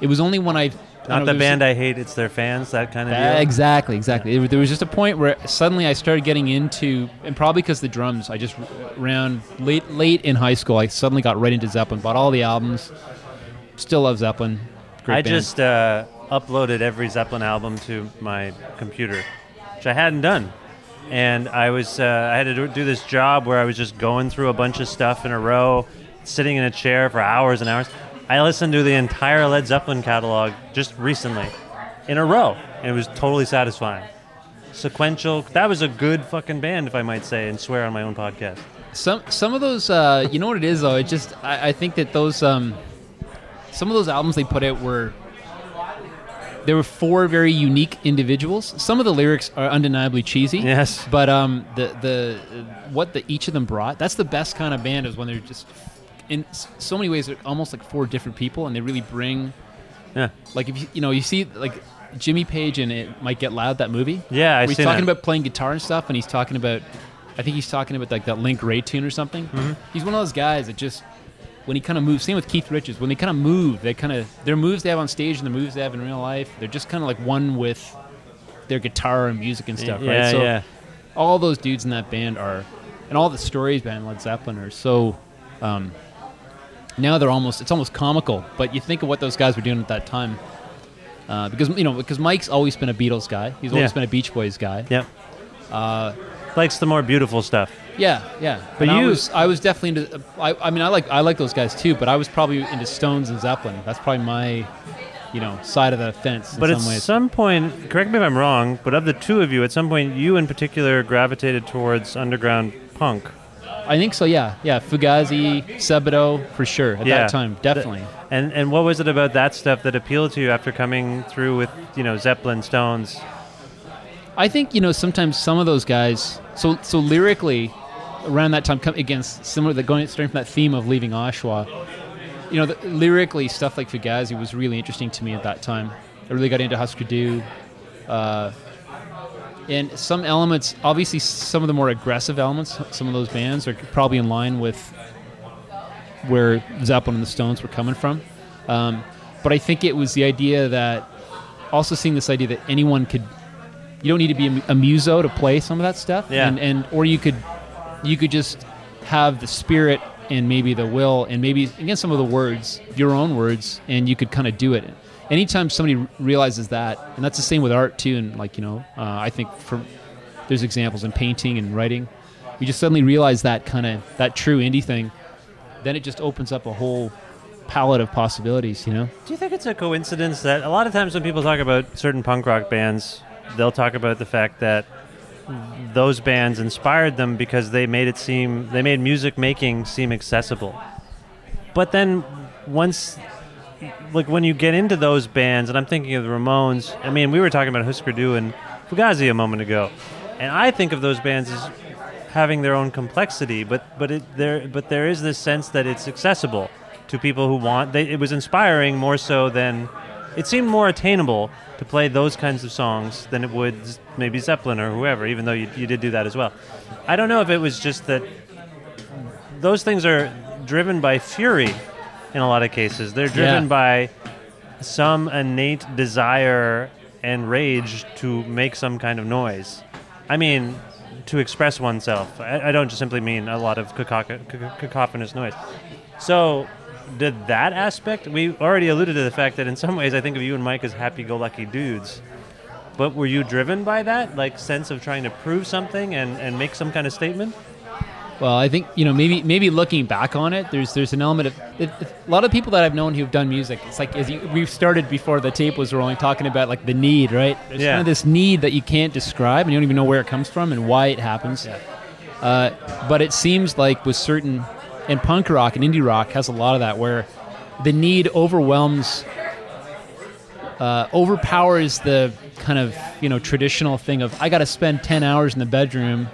[SPEAKER 5] It was only when I
[SPEAKER 1] not the
[SPEAKER 5] know, there was-
[SPEAKER 1] band I hate. It's their fans. That kind of deal.
[SPEAKER 5] exactly, exactly. There- There was just a point where suddenly I started getting into, and probably because the drums, I just around late, late in high school, I suddenly got right into Zeppelin. Bought all the albums. Still love Zeppelin. Great
[SPEAKER 1] I
[SPEAKER 5] band.
[SPEAKER 1] just uh, uploaded every Zeppelin album to my computer, which I hadn't done. And I was uh, I had to do- this job where I was just going through a bunch of stuff in a row, sitting in a chair for hours and hours. I listened to the entire Led Zeppelin catalog just recently, in a row, and it was totally satisfying. Sequential. That was a good fucking band, if I might say, and swear on my own podcast.
[SPEAKER 5] some some of those. Uh, you know what it is though. It just I, I think that those um, some of those albums they put out were. There were four very unique individuals. Some of the lyrics are undeniably cheesy.
[SPEAKER 1] Yes.
[SPEAKER 5] But um, the the what the each of them brought that's the best kind of band is when they're just in so many ways they're almost like four different people and they really bring
[SPEAKER 1] Yeah.
[SPEAKER 5] like if you you know you see like Jimmy Page and it might get loud that movie
[SPEAKER 1] Yeah, I
[SPEAKER 5] where he's talking
[SPEAKER 1] that.
[SPEAKER 5] about playing guitar and stuff and he's talking about I think he's talking about like that Link Wray tune or something
[SPEAKER 1] Mm-hmm.
[SPEAKER 5] he's one of those guys that just when he kind of moves same with Keith Richards when they kind of move they kind of their moves they have on stage and the moves they have in real life they're just kind of like one with their guitar and music and stuff
[SPEAKER 1] yeah,
[SPEAKER 5] right so
[SPEAKER 1] yeah.
[SPEAKER 5] all those dudes in that band are, and all the stories behind Led Zeppelin are so. Um, now they're almost it's almost comical, but you think of what those guys were doing at that time. Uh, because you know, because Mike's always been a Beatles guy. He's always
[SPEAKER 1] Yeah.
[SPEAKER 5] been a Beach Boys guy.
[SPEAKER 1] Yep.
[SPEAKER 5] Uh,
[SPEAKER 1] Likes the more beautiful stuff.
[SPEAKER 5] Yeah, yeah.
[SPEAKER 1] But
[SPEAKER 5] And I was, I was definitely into. I, I mean, I like, I like those guys too. But I was probably into Stones and Zeppelin. That's probably my, you know, side of the fence in
[SPEAKER 1] But at
[SPEAKER 5] some ways.
[SPEAKER 1] some point, correct me if I'm wrong, but of the two of you, at some point, you in particular gravitated towards underground punk.
[SPEAKER 5] I think so. Yeah, yeah. Fugazi, Sebadoh, for sure. At
[SPEAKER 1] Yeah.
[SPEAKER 5] that time, definitely.
[SPEAKER 1] And and what was it about that stuff that appealed to you after coming through with you know Zeppelin, Stones?
[SPEAKER 5] I think you know sometimes some of those guys. So so lyrically, around that time, against similar. The going starting from that theme of leaving Oshawa. You know, the, lyrically stuff like Fugazi was really interesting to me at that time. I really got into Husker Du. Uh, and some elements, obviously, some of the more aggressive elements, some of those bands are probably in line with where Zeppelin and the Stones were coming from. Um, but I think it was the idea that also seeing this idea that anyone could you don't need to be a, a muso to play some of that stuff
[SPEAKER 1] Yeah.
[SPEAKER 5] and, and or you could you could just have the spirit and maybe the will and maybe again some of the words your own words and you could kind of do it. Anytime somebody realizes that and that's the same with art too and like you know uh, i think for there's examples in painting and writing. You just suddenly realize that kind of that true indie thing then it just opens up a whole palette of possibilities you know?
[SPEAKER 1] Do you think it's a coincidence that a lot of times when people talk about certain punk rock bands, they'll talk about the fact that those bands inspired them because they made it seem they made music making seem accessible. But then once like when you get into those bands and I'm thinking of the Ramones, I mean we were talking about Husker Du and Fugazi a moment ago. And I think of those bands as having their own complexity, but but it there but there is this sense that it's accessible to people who want. They, it was inspiring more so than it seemed more attainable to play those kinds of songs than it would maybe Zeppelin or whoever. Even though you, you did do that as well. I don't know if it was just that those things are driven by fury in a lot of cases. They're driven
[SPEAKER 5] Yeah.
[SPEAKER 1] by some innate desire and rage to make some kind of noise. I mean, to express oneself. I, I don't just simply mean a lot of cacophonous noise. So, did that aspect? We already alluded to the fact that in some ways I think of you and Mike as happy-go-lucky dudes. But were you driven by that, like sense of trying to prove something and, and make some kind of statement?
[SPEAKER 5] Well, I think you know maybe maybe looking back on it, there's there's an element of it, a lot of people that I've known who've done music. It's like as you, we've started before the tape was rolling, talking about like the need, right? There's
[SPEAKER 1] Yeah.
[SPEAKER 5] kind of this need that you can't describe, and you don't even know where it comes from and why it happens. Uh, but it seems like with certain and punk rock and indie rock has a lot of that where the need overwhelms uh, overpowers the kind of you know traditional thing of I got to spend ten hours in the bedroom,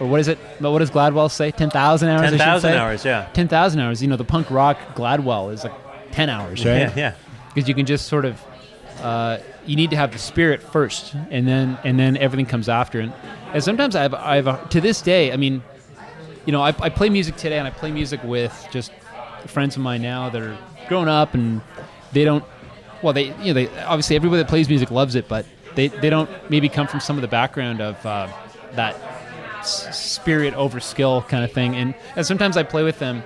[SPEAKER 5] or what is it? But what does Gladwell say? Ten thousand hours.
[SPEAKER 1] 10,000 hours, yeah.
[SPEAKER 5] Ten thousand hours. You know, the punk rock Gladwell is like ten hours, right?
[SPEAKER 1] Yeah, yeah.
[SPEAKER 5] Because you can just sort of, uh, you need to have the spirit first, and then and then everything comes after. And, and sometimes I've I've to this day, I mean, you know, I, I play music today, and I play music with just friends of mine now that are grown up, and they don't. Well, they you know they obviously everybody that plays music loves it, but they, they don't maybe come from some of the background of uh, that s- spirit over skill kind of thing. And, and sometimes I play with them,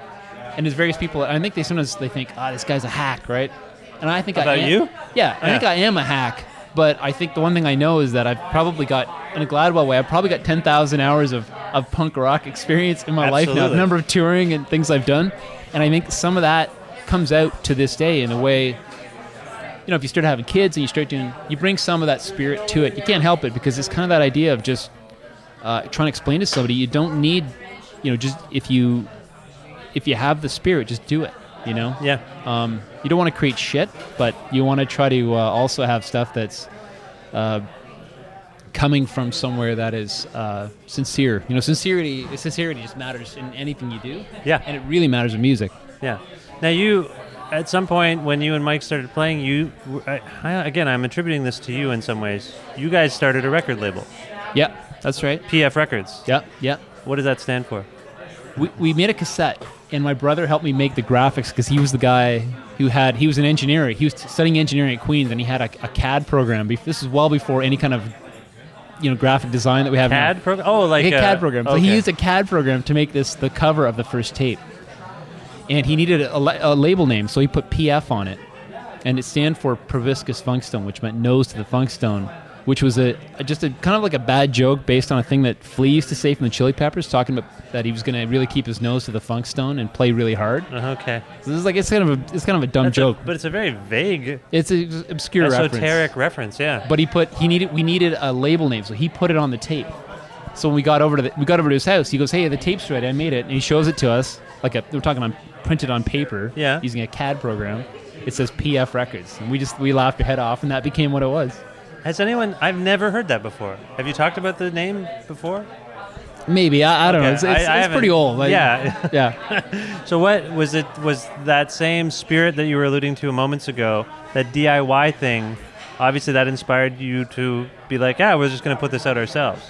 [SPEAKER 5] and there's various people. I think they sometimes they think, ah, this guy's a hack, right? And I think I
[SPEAKER 1] About
[SPEAKER 5] am-
[SPEAKER 1] you?
[SPEAKER 5] Yeah, I
[SPEAKER 1] Yeah.
[SPEAKER 5] think I am a hack. But I think the one thing I know is that I've probably got, in a Gladwell way, I've probably got 10,000 hours of, of punk rock experience in my life now, the number of touring and things I've done. And I think some of that comes out to this day in a way you know, if you start having kids and you start doing, you bring some of that spirit to it. You can't help it because it's kind of that idea of just uh, trying to explain to somebody. You don't need, you know, just if you if you have the spirit, just do it. You know.
[SPEAKER 1] Yeah.
[SPEAKER 5] Um, you don't want to create shit, but you want to try to uh, also have stuff that's uh, coming from somewhere that is uh, sincere. You know, sincerity. Sincerity just matters in anything you do.
[SPEAKER 1] Yeah.
[SPEAKER 5] And it really matters in music.
[SPEAKER 1] Yeah. Now you, at some point when you and Mike started playing, you I, I, again, I'm attributing this to you in some ways. You guys started a record label,
[SPEAKER 5] Yeah, that's right.
[SPEAKER 1] PF Records.
[SPEAKER 5] Yeah, yeah.
[SPEAKER 1] What does that stand for?
[SPEAKER 5] we, we made a cassette and my brother helped me make the graphics because he was the guy who had he was an engineer he was studying engineering at queens and he had a, a cad program this is well before any kind of you know graphic design that we have now.
[SPEAKER 1] CAD program. Oh, like
[SPEAKER 5] a
[SPEAKER 1] uh,
[SPEAKER 5] CAD program. So
[SPEAKER 1] okay.
[SPEAKER 5] he used a CAD program to make this the cover of the first tape, and he needed a, la- a label name, so he put PF on it, and it stand for proboscis funkstone, which meant nose to the funkstone, which was a, a- just a kind of like a bad joke based on a thing that Flea used to say from the Chili Peppers, talking about that he was going to really keep his nose to the funk stone and play really hard.
[SPEAKER 1] Uh, okay.
[SPEAKER 5] So this is like it's kind of a it's kind of a dumb
[SPEAKER 1] That's a-
[SPEAKER 5] joke.
[SPEAKER 1] but it's a very vague,
[SPEAKER 5] it's an obscure reference.
[SPEAKER 1] esoteric reference. Yeah.
[SPEAKER 5] But he put he needed we needed a label name, so he put it on the tape. So when we got over to the, we got over to his house, he goes, "Hey, the tape's ready. I made it." And he shows it to us like a we're talking on printed on paper,
[SPEAKER 1] Yeah.
[SPEAKER 5] using a CAD program. It says PF Records, and we just we laughed our head off, and that became what it was.
[SPEAKER 1] Has anyone? I've never heard that before. Have you talked about the name before?
[SPEAKER 5] Maybe I, I don't know.
[SPEAKER 1] Okay,
[SPEAKER 5] It's,
[SPEAKER 1] I- I
[SPEAKER 5] it's pretty old. Like,
[SPEAKER 1] yeah.
[SPEAKER 5] yeah.
[SPEAKER 1] So what was it? Was that same spirit that you were alluding to moments ago? That DIY thing. Obviously, that inspired you to be like, "Yeah, we're just going to put this out ourselves."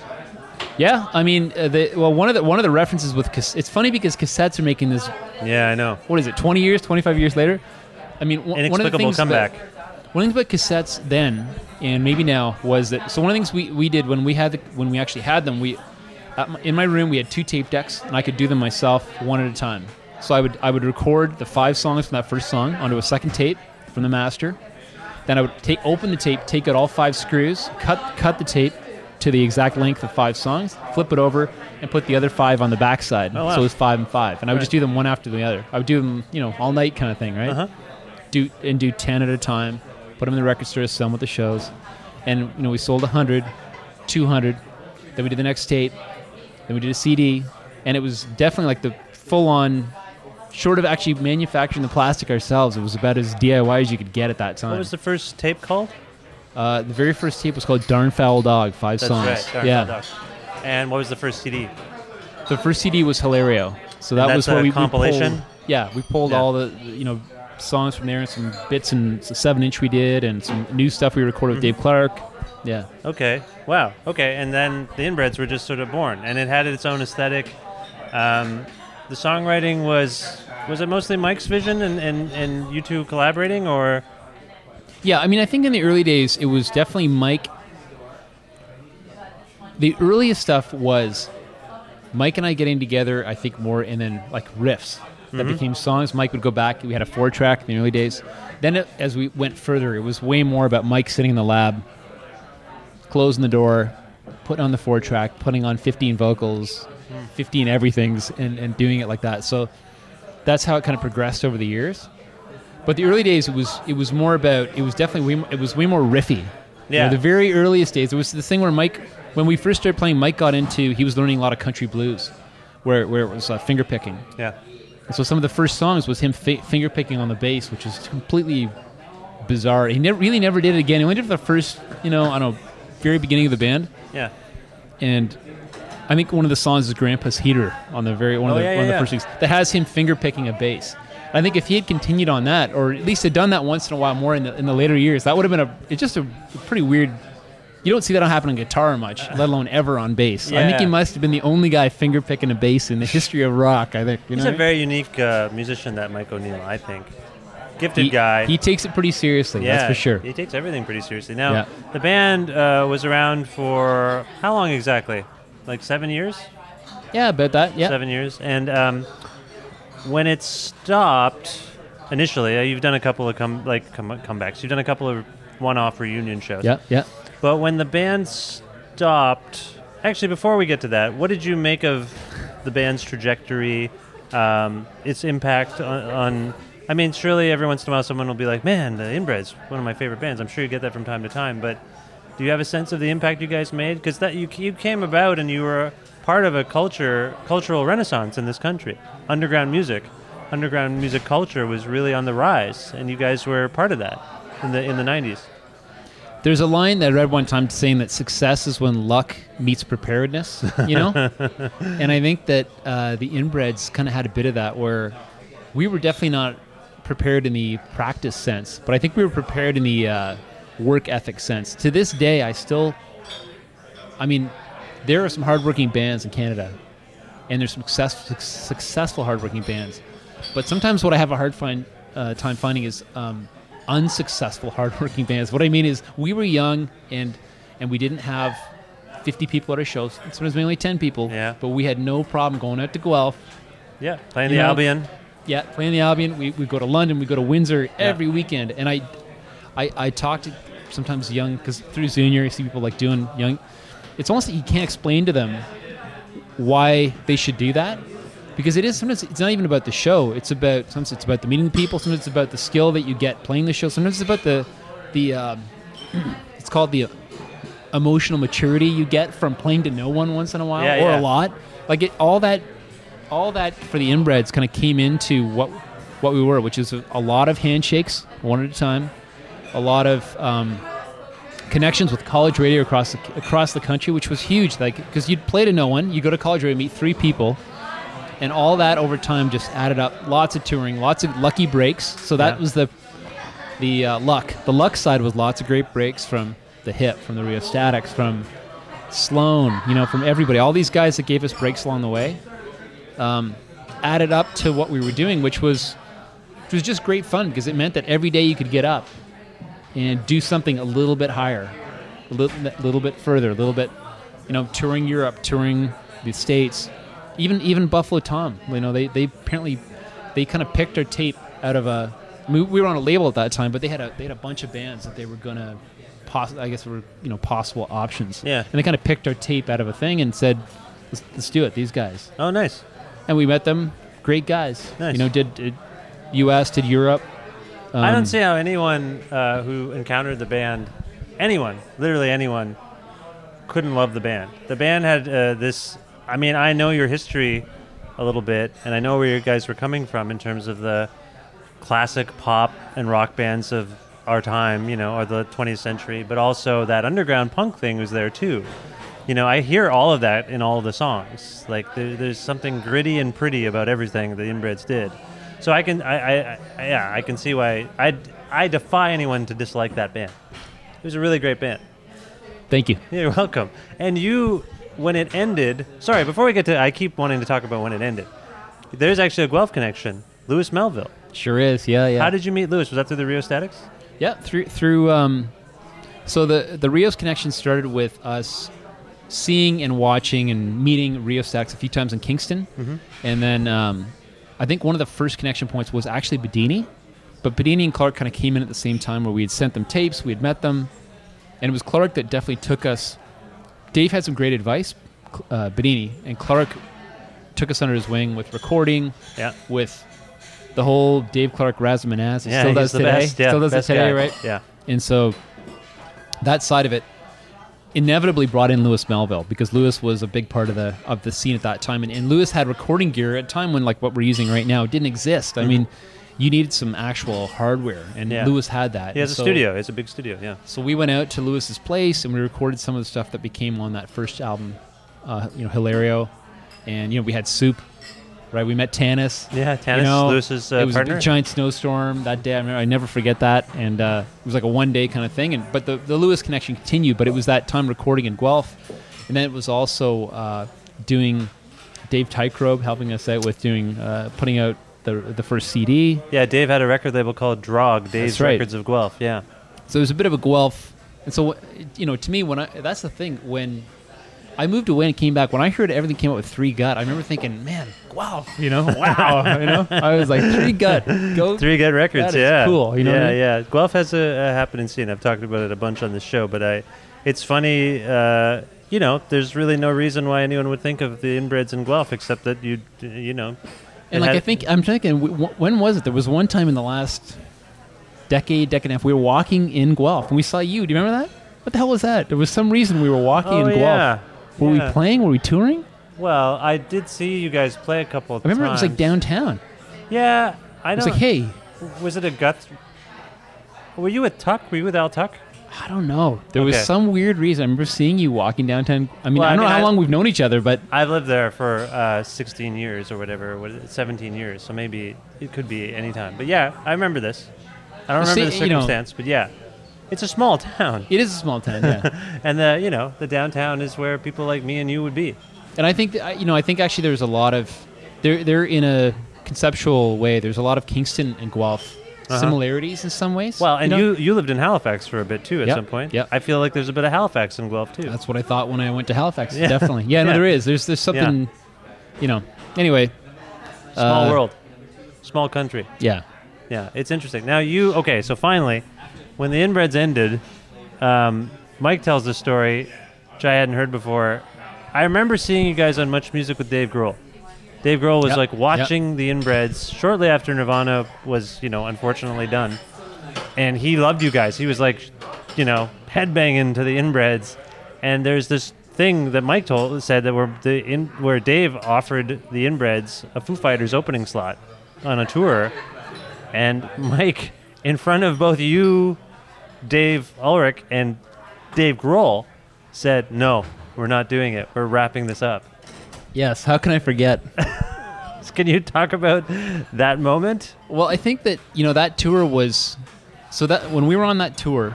[SPEAKER 5] Yeah, I mean, uh, the, well, one of the one of the references with cas- it's funny because cassettes are making this.
[SPEAKER 1] Yeah, I know.
[SPEAKER 5] What is it? Twenty years, twenty five years later. I mean, one- one of the
[SPEAKER 1] Inexplicable
[SPEAKER 5] things about-
[SPEAKER 1] comeback.
[SPEAKER 5] One of the things about cassettes then and maybe now was that so one of the things we, we did when we had the, when we actually had them we at my, in my room we had two tape decks and I could do them myself one at a time. So I would I would record the five songs from that first song onto a second tape from the master. Then I would take open the tape, take out all five screws, cut cut the tape to the exact length of five songs, flip it over, and put the other five on the backside.
[SPEAKER 1] Oh, wow.
[SPEAKER 5] So it was five and five, and I would
[SPEAKER 1] Right.
[SPEAKER 5] just do them one after the other. I would do them, you know, all night kind of thing, right?
[SPEAKER 1] Uh-huh.
[SPEAKER 5] do and do 10 at a time put them in the record store sell them at the shows and you know we sold 100 200 then we did the next tape then we did a cd and it was definitely like the full on short of actually manufacturing the plastic ourselves it was about as diy as you could get at that time
[SPEAKER 1] What was the first tape called?
[SPEAKER 5] uh, the very first tape was called darn foul dog five
[SPEAKER 1] That's
[SPEAKER 5] songs
[SPEAKER 1] right. Darn
[SPEAKER 5] yeah
[SPEAKER 1] Dog. And what was the first CD?
[SPEAKER 5] the first cd was hilario so that was
[SPEAKER 1] a
[SPEAKER 5] we we
[SPEAKER 1] compilation?
[SPEAKER 5] pulled- yeah we pulled
[SPEAKER 1] Yeah.
[SPEAKER 5] all the you know songs from there and some bits and seven inch we did and some new stuff we recorded with
[SPEAKER 1] Mm-hmm.
[SPEAKER 5] dave clark yeah
[SPEAKER 1] Okay. Wow. Okay. And then the inbreds were just sort of born, and it had its own aesthetic. Um, the songwriting was was it mostly Mike's vision and, and, and you two collaborating, or
[SPEAKER 5] Yeah, I mean, I think in the early days, it was definitely Mike. The earliest stuff was Mike and I getting together, I think more, and then like riffs that became songs. Mike would go back. We had a four track in the early days. Then, it, as we went further, it was way more about Mike sitting in the lab, closing the door, putting on the four track, putting on 15 vocals, 15 everythings, and, and doing it like that. So that's how it kind of progressed over the years. But the early days, it was it was more about it was definitely way, it was way more riffy. You know,
[SPEAKER 1] Yeah.
[SPEAKER 5] the very earliest days, it was the thing where Mike, when we first started playing, Mike got into he was learning a lot of country blues, where where it was uh, finger picking.
[SPEAKER 1] yeah?
[SPEAKER 5] And so some of the first songs was him fi- finger picking on the bass, which is completely bizarre. He never really never did it again. He only did it for the first, you know, I don't know, very beginning of the band,
[SPEAKER 1] Yeah.
[SPEAKER 5] and. I think one of the songs is Grandpa's Heater on the very one
[SPEAKER 1] Oh,
[SPEAKER 5] of the
[SPEAKER 1] yeah,
[SPEAKER 5] one of
[SPEAKER 1] yeah,
[SPEAKER 5] the
[SPEAKER 1] yeah.
[SPEAKER 5] first things that has him finger picking a bass. I think if he had continued on that, or at least had done that once in a while more in the in the later years, that would have been a it's just a pretty weird. You don't see that happen on guitar much, let alone ever on bass. I think he must have been the only guy finger picking a bass in the history of rock. I think you
[SPEAKER 1] He's
[SPEAKER 5] know.
[SPEAKER 1] a very unique uh, musician, that Mike O'Neill. I think gifted
[SPEAKER 5] he,
[SPEAKER 1] guy.
[SPEAKER 5] He takes it pretty seriously.
[SPEAKER 1] yeah,
[SPEAKER 5] that's for sure.
[SPEAKER 1] He takes everything pretty seriously. Now,
[SPEAKER 5] Yeah.
[SPEAKER 1] the band uh, was around for how long exactly? Like seven years.
[SPEAKER 5] Yeah, about that. Yeah.
[SPEAKER 1] seven years. And um, when it stopped initially, uh, you've done a couple of come like come, comebacks. You've done a couple of one-off reunion shows.
[SPEAKER 5] Yeah. Yeah.
[SPEAKER 1] But when the band stopped, actually, before we get to that, what did you make of the band's trajectory, um, its impact on, on? I mean, surely every once in a while someone will be like, "Man, the Inbreds, one of my favorite bands." I'm sure you get that from time to time, but do you have a sense of the impact you guys made? Because that you you came about and you were part of a culture cultural renaissance in this country. Underground music, underground music culture was really on the rise, and you guys were part of that in the in the '90s.
[SPEAKER 5] There's a line that I read one time saying that success is when luck meets preparedness, you know? and I think that uh, the inbreds kind of had a bit of that where we were definitely not prepared in the practice sense, but I think we were prepared in the uh, work ethic sense. To this day, I still, I mean, there are some hardworking bands in Canada, and there's some success, suc- successful hardworking bands. But sometimes what I have a hard find, uh, time finding is um, unsuccessful hardworking bands. What I mean is we were young and and we didn't have 50 people at our shows. Sometimes maybe only 10 people.
[SPEAKER 1] Yeah.
[SPEAKER 5] But we had no problem going out to Guelph.
[SPEAKER 1] Yeah, playing the
[SPEAKER 5] know,
[SPEAKER 1] Albion.
[SPEAKER 5] Yeah, playing the Albion. We, we go to London. We go to Windsor every weekend. And I, I, I talk to sometimes young because through Zunior, you see people like doing young. It's almost that you can't explain to them why they should do that because it is sometimes it's not even about the show. It's about sometimes it's about the meeting the people. Sometimes it's about the skill that you get playing the show. Sometimes it's about the the um, it's called the emotional maturity you get from playing to no one once in a while
[SPEAKER 1] Yeah,
[SPEAKER 5] or
[SPEAKER 1] yeah.
[SPEAKER 5] a lot. Like it, all that all that for the inbreds kind of came into what what we were, which is a, a lot of handshakes, one at a time, a lot of um, connections with college radio across the, across the country, which was huge. Like because you'd play to no one, you go to college radio, meet three people, and all that over time just added up. Lots of touring, lots of lucky breaks. So that
[SPEAKER 1] Yeah.
[SPEAKER 5] was the the uh, luck. The luck side was lots of great breaks from the hip, from the Rheostatics, from Sloan, you know, from everybody. All these guys that gave us breaks along the way um, added up to what we were doing, which was which was just great fun because it meant that every day you could get up and do something a little bit higher, a little, little bit further, a little bit, you know, touring Europe, touring the states, even even Buffalo Tom. You know, they they apparently they kind of picked our tape out of a. We, we were on a label at that time, but they had a they had a bunch of bands that they were gonna, poss- I guess were you know possible options.
[SPEAKER 1] Yeah.
[SPEAKER 5] And they kind of picked our tape out of a thing and said, let's, let's do it. These guys
[SPEAKER 1] Oh, nice.
[SPEAKER 5] and we met them. Great guys.
[SPEAKER 1] Nice.
[SPEAKER 5] You know, did, did U.S. did Europe.
[SPEAKER 1] I
[SPEAKER 5] Um,
[SPEAKER 1] don't see how anyone uh, who encountered the band, anyone, literally anyone, couldn't love the band. The band had uh, this. I mean, I know your history a little bit, and I know where you guys were coming from in terms of the classic pop and rock bands of our time, you know, or the 20th century, but also that underground punk thing was there too. You know, I hear all of that in all the songs. Like, there, there's something gritty and pretty about everything the Inbreds did. So I can, I, I, I, yeah, I can see why. I, I defy anyone to dislike that band. It was a really great band.
[SPEAKER 5] Thank you.
[SPEAKER 1] You're welcome. And you, when it ended, sorry, before we get to, I keep wanting to talk about when it ended. There's actually a Guelph connection. Lewis Melville.
[SPEAKER 5] Sure is. Yeah, yeah.
[SPEAKER 1] How did you meet Lewis? Was that through the Rheostatics?
[SPEAKER 5] Yeah, through through. Um, so the the Rheos connection started with us seeing and watching and meeting Rheostatics a few times in Kingston, and then um, I think one of the first connection points was actually Bidini, but Bidini and Clark kind of came in at the same time where we had sent them tapes, we had met them, and it was Clark that definitely took us. Dave had some great advice, uh, Bidini, and Clark took us under his wing with recording,
[SPEAKER 1] Yeah.
[SPEAKER 5] with the whole Dave Clark Razamanaz. He
[SPEAKER 1] Yeah,
[SPEAKER 5] still does today.
[SPEAKER 1] best. Yeah,
[SPEAKER 5] still does it today,
[SPEAKER 1] guy.
[SPEAKER 5] right?
[SPEAKER 1] Yeah.
[SPEAKER 5] And so that side of it inevitably brought in Lewis Melville because Lewis was a big part of the of the scene at that time, and, and Lewis had recording gear at a time when like what we're using right now didn't exist. I mean, you needed some actual hardware, and.
[SPEAKER 1] Yeah.
[SPEAKER 5] Lewis had that.
[SPEAKER 1] He has
[SPEAKER 5] And
[SPEAKER 1] a
[SPEAKER 5] so-
[SPEAKER 1] studio. It's a big studio. Yeah.
[SPEAKER 5] So we went out to Lewis's place and we recorded some of the stuff that became on that first album, uh, you know, Hilario, and you know we had Soup. Right, we met Tanis.
[SPEAKER 1] Yeah, Tanis,
[SPEAKER 5] you know,
[SPEAKER 1] Lewis's, uh,
[SPEAKER 5] it was a
[SPEAKER 1] partner.
[SPEAKER 5] big giant snowstorm that day. I remember, I never forget that, and uh, it was like a one day kind of thing. And but the the Lewis connection continued, but it was that time recording in Guelph, and then it was also uh, doing Dave Teichroeb helping us out with doing uh, putting out the the first CD.
[SPEAKER 1] Yeah, Dave had a record label called Drog, Dave's
[SPEAKER 5] right.
[SPEAKER 1] Records of Guelph. Yeah.
[SPEAKER 5] So it was a bit of a Guelph. And so, you know, to me, when I that's the thing when I moved away and came back, when I heard everything came out with Three Gut, I remember thinking, man, Guelph, you know, wow, you know, I was like Three Gut, go
[SPEAKER 1] Three Gut Records, yeah.
[SPEAKER 5] cool, you know
[SPEAKER 1] Yeah,
[SPEAKER 5] I mean?
[SPEAKER 1] yeah. Guelph has a, a happening scene. I've talked about it a bunch on the show, but I, it's funny. Uh, you know, there's really no reason why anyone would think of the inbreds in Guelph except that you, you know.
[SPEAKER 5] And like I think I'm thinking, when was it? There was one time in the last decade, decade and a half, we were walking in Guelph and we saw you. Do you remember that? What the hell was that? There was some reason we were walking
[SPEAKER 1] Oh
[SPEAKER 5] in Guelph.
[SPEAKER 1] yeah.
[SPEAKER 5] Were
[SPEAKER 1] yeah.
[SPEAKER 5] we playing? Were we touring?
[SPEAKER 1] Well, I did see you guys play a couple of
[SPEAKER 5] I remember it was like downtown.
[SPEAKER 1] Yeah, I know.
[SPEAKER 5] It was
[SPEAKER 1] don't.
[SPEAKER 5] like, hey,
[SPEAKER 1] was it a gut? Were you with Tuck? Were you with Al Tuck?
[SPEAKER 5] I don't know. There was
[SPEAKER 1] Okay.
[SPEAKER 5] some weird reason. I remember seeing you walking downtown. I mean,
[SPEAKER 1] Well,
[SPEAKER 5] I
[SPEAKER 1] I
[SPEAKER 5] don't
[SPEAKER 1] mean,
[SPEAKER 5] know how
[SPEAKER 1] I-
[SPEAKER 5] long we've known each other, but
[SPEAKER 1] I've lived there for uh, 16 years or whatever, what is it, 17 years. So maybe it could be any time. But yeah, I remember this. I don't
[SPEAKER 5] Well,
[SPEAKER 1] remember
[SPEAKER 5] see,
[SPEAKER 1] the
[SPEAKER 5] you know-
[SPEAKER 1] circumstance, but yeah, it's a small town,
[SPEAKER 5] it is a small town, yeah.
[SPEAKER 1] and the you know the downtown is where people like me and you would be.
[SPEAKER 5] and I think that, I- you know, I think actually there's a lot of they're they're in a conceptual way. There's a lot of Kingston and Guelph similarities in some ways.
[SPEAKER 1] Well, and
[SPEAKER 5] know?
[SPEAKER 1] you, you lived in Halifax for a bit too at
[SPEAKER 5] Yep,
[SPEAKER 1] some point.
[SPEAKER 5] Yeah,
[SPEAKER 1] I feel like there's a bit of Halifax in Guelph too.
[SPEAKER 5] That's what I thought when I went to Halifax.
[SPEAKER 1] Yeah.
[SPEAKER 5] Definitely. Yeah, no,
[SPEAKER 1] Yeah.
[SPEAKER 5] there is. There's there's something, you know. Anyway,
[SPEAKER 1] Small
[SPEAKER 5] uh,
[SPEAKER 1] world, small country.
[SPEAKER 5] yeah.
[SPEAKER 1] Yeah, it's interesting. Now you okay? So finally, when the inbreds ended, um, Mike tells the story, which I hadn't heard before. I remember seeing you guys on Much Music with Dave Grohl. Dave Grohl was
[SPEAKER 5] Yep,
[SPEAKER 1] like
[SPEAKER 5] yep.
[SPEAKER 1] watching the inbreds shortly after Nirvana was, you know, unfortunately done, and he loved you guys. He was like, you know, headbanging to the inbreds, and there's this thing that Mike told said that where the in where Dave offered the inbreds a Foo Fighters opening slot on a tour, and Mike, in front of both you, Dave Ullrich, and Dave Grohl, said, "No, we're not doing it. We're wrapping this up."
[SPEAKER 5] Yes. How can I forget?
[SPEAKER 1] Can you talk about that moment?
[SPEAKER 5] Well, I think that you know that tour was so that when we were on that tour,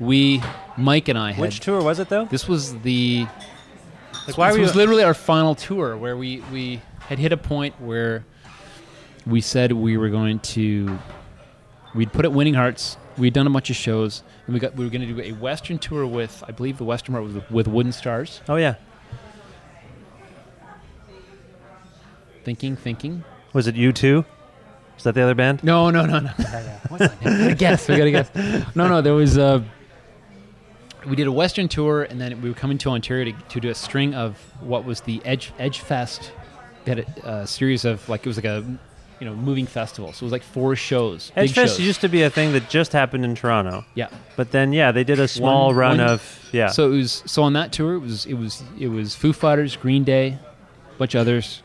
[SPEAKER 5] we Mike and I had
[SPEAKER 1] Which tour was it, though?
[SPEAKER 5] this was the
[SPEAKER 1] Like, why
[SPEAKER 5] this
[SPEAKER 1] were you?
[SPEAKER 5] was literally our final tour where we we had hit a point where we said we were going to we'd put it Winning Hearts. We'd done a bunch of shows, and we got we were going to do a Western tour with I believe the Western part was with Wooden Stars.
[SPEAKER 1] oh yeah,
[SPEAKER 5] Thinking, thinking.
[SPEAKER 1] was it you two? Is that the other band?
[SPEAKER 5] No, no, no, no. What's that? We gotta guess. We gotta guess. No, no. There was uh, we did a Western tour, and then we were coming to Ontario to, to do a string of what was the Edge Edge Fest. They had a, a series of like it was like a you know moving festival. So it was like four shows. big
[SPEAKER 1] Edgefest
[SPEAKER 5] shows.
[SPEAKER 1] used to be a thing that just happened in Toronto,
[SPEAKER 5] yeah.
[SPEAKER 1] but then yeah, they did a small
[SPEAKER 5] One-
[SPEAKER 1] run
[SPEAKER 5] one-
[SPEAKER 1] of yeah.
[SPEAKER 5] So it was so on that tour it was it was it was Foo Fighters, Green Day, a bunch of others.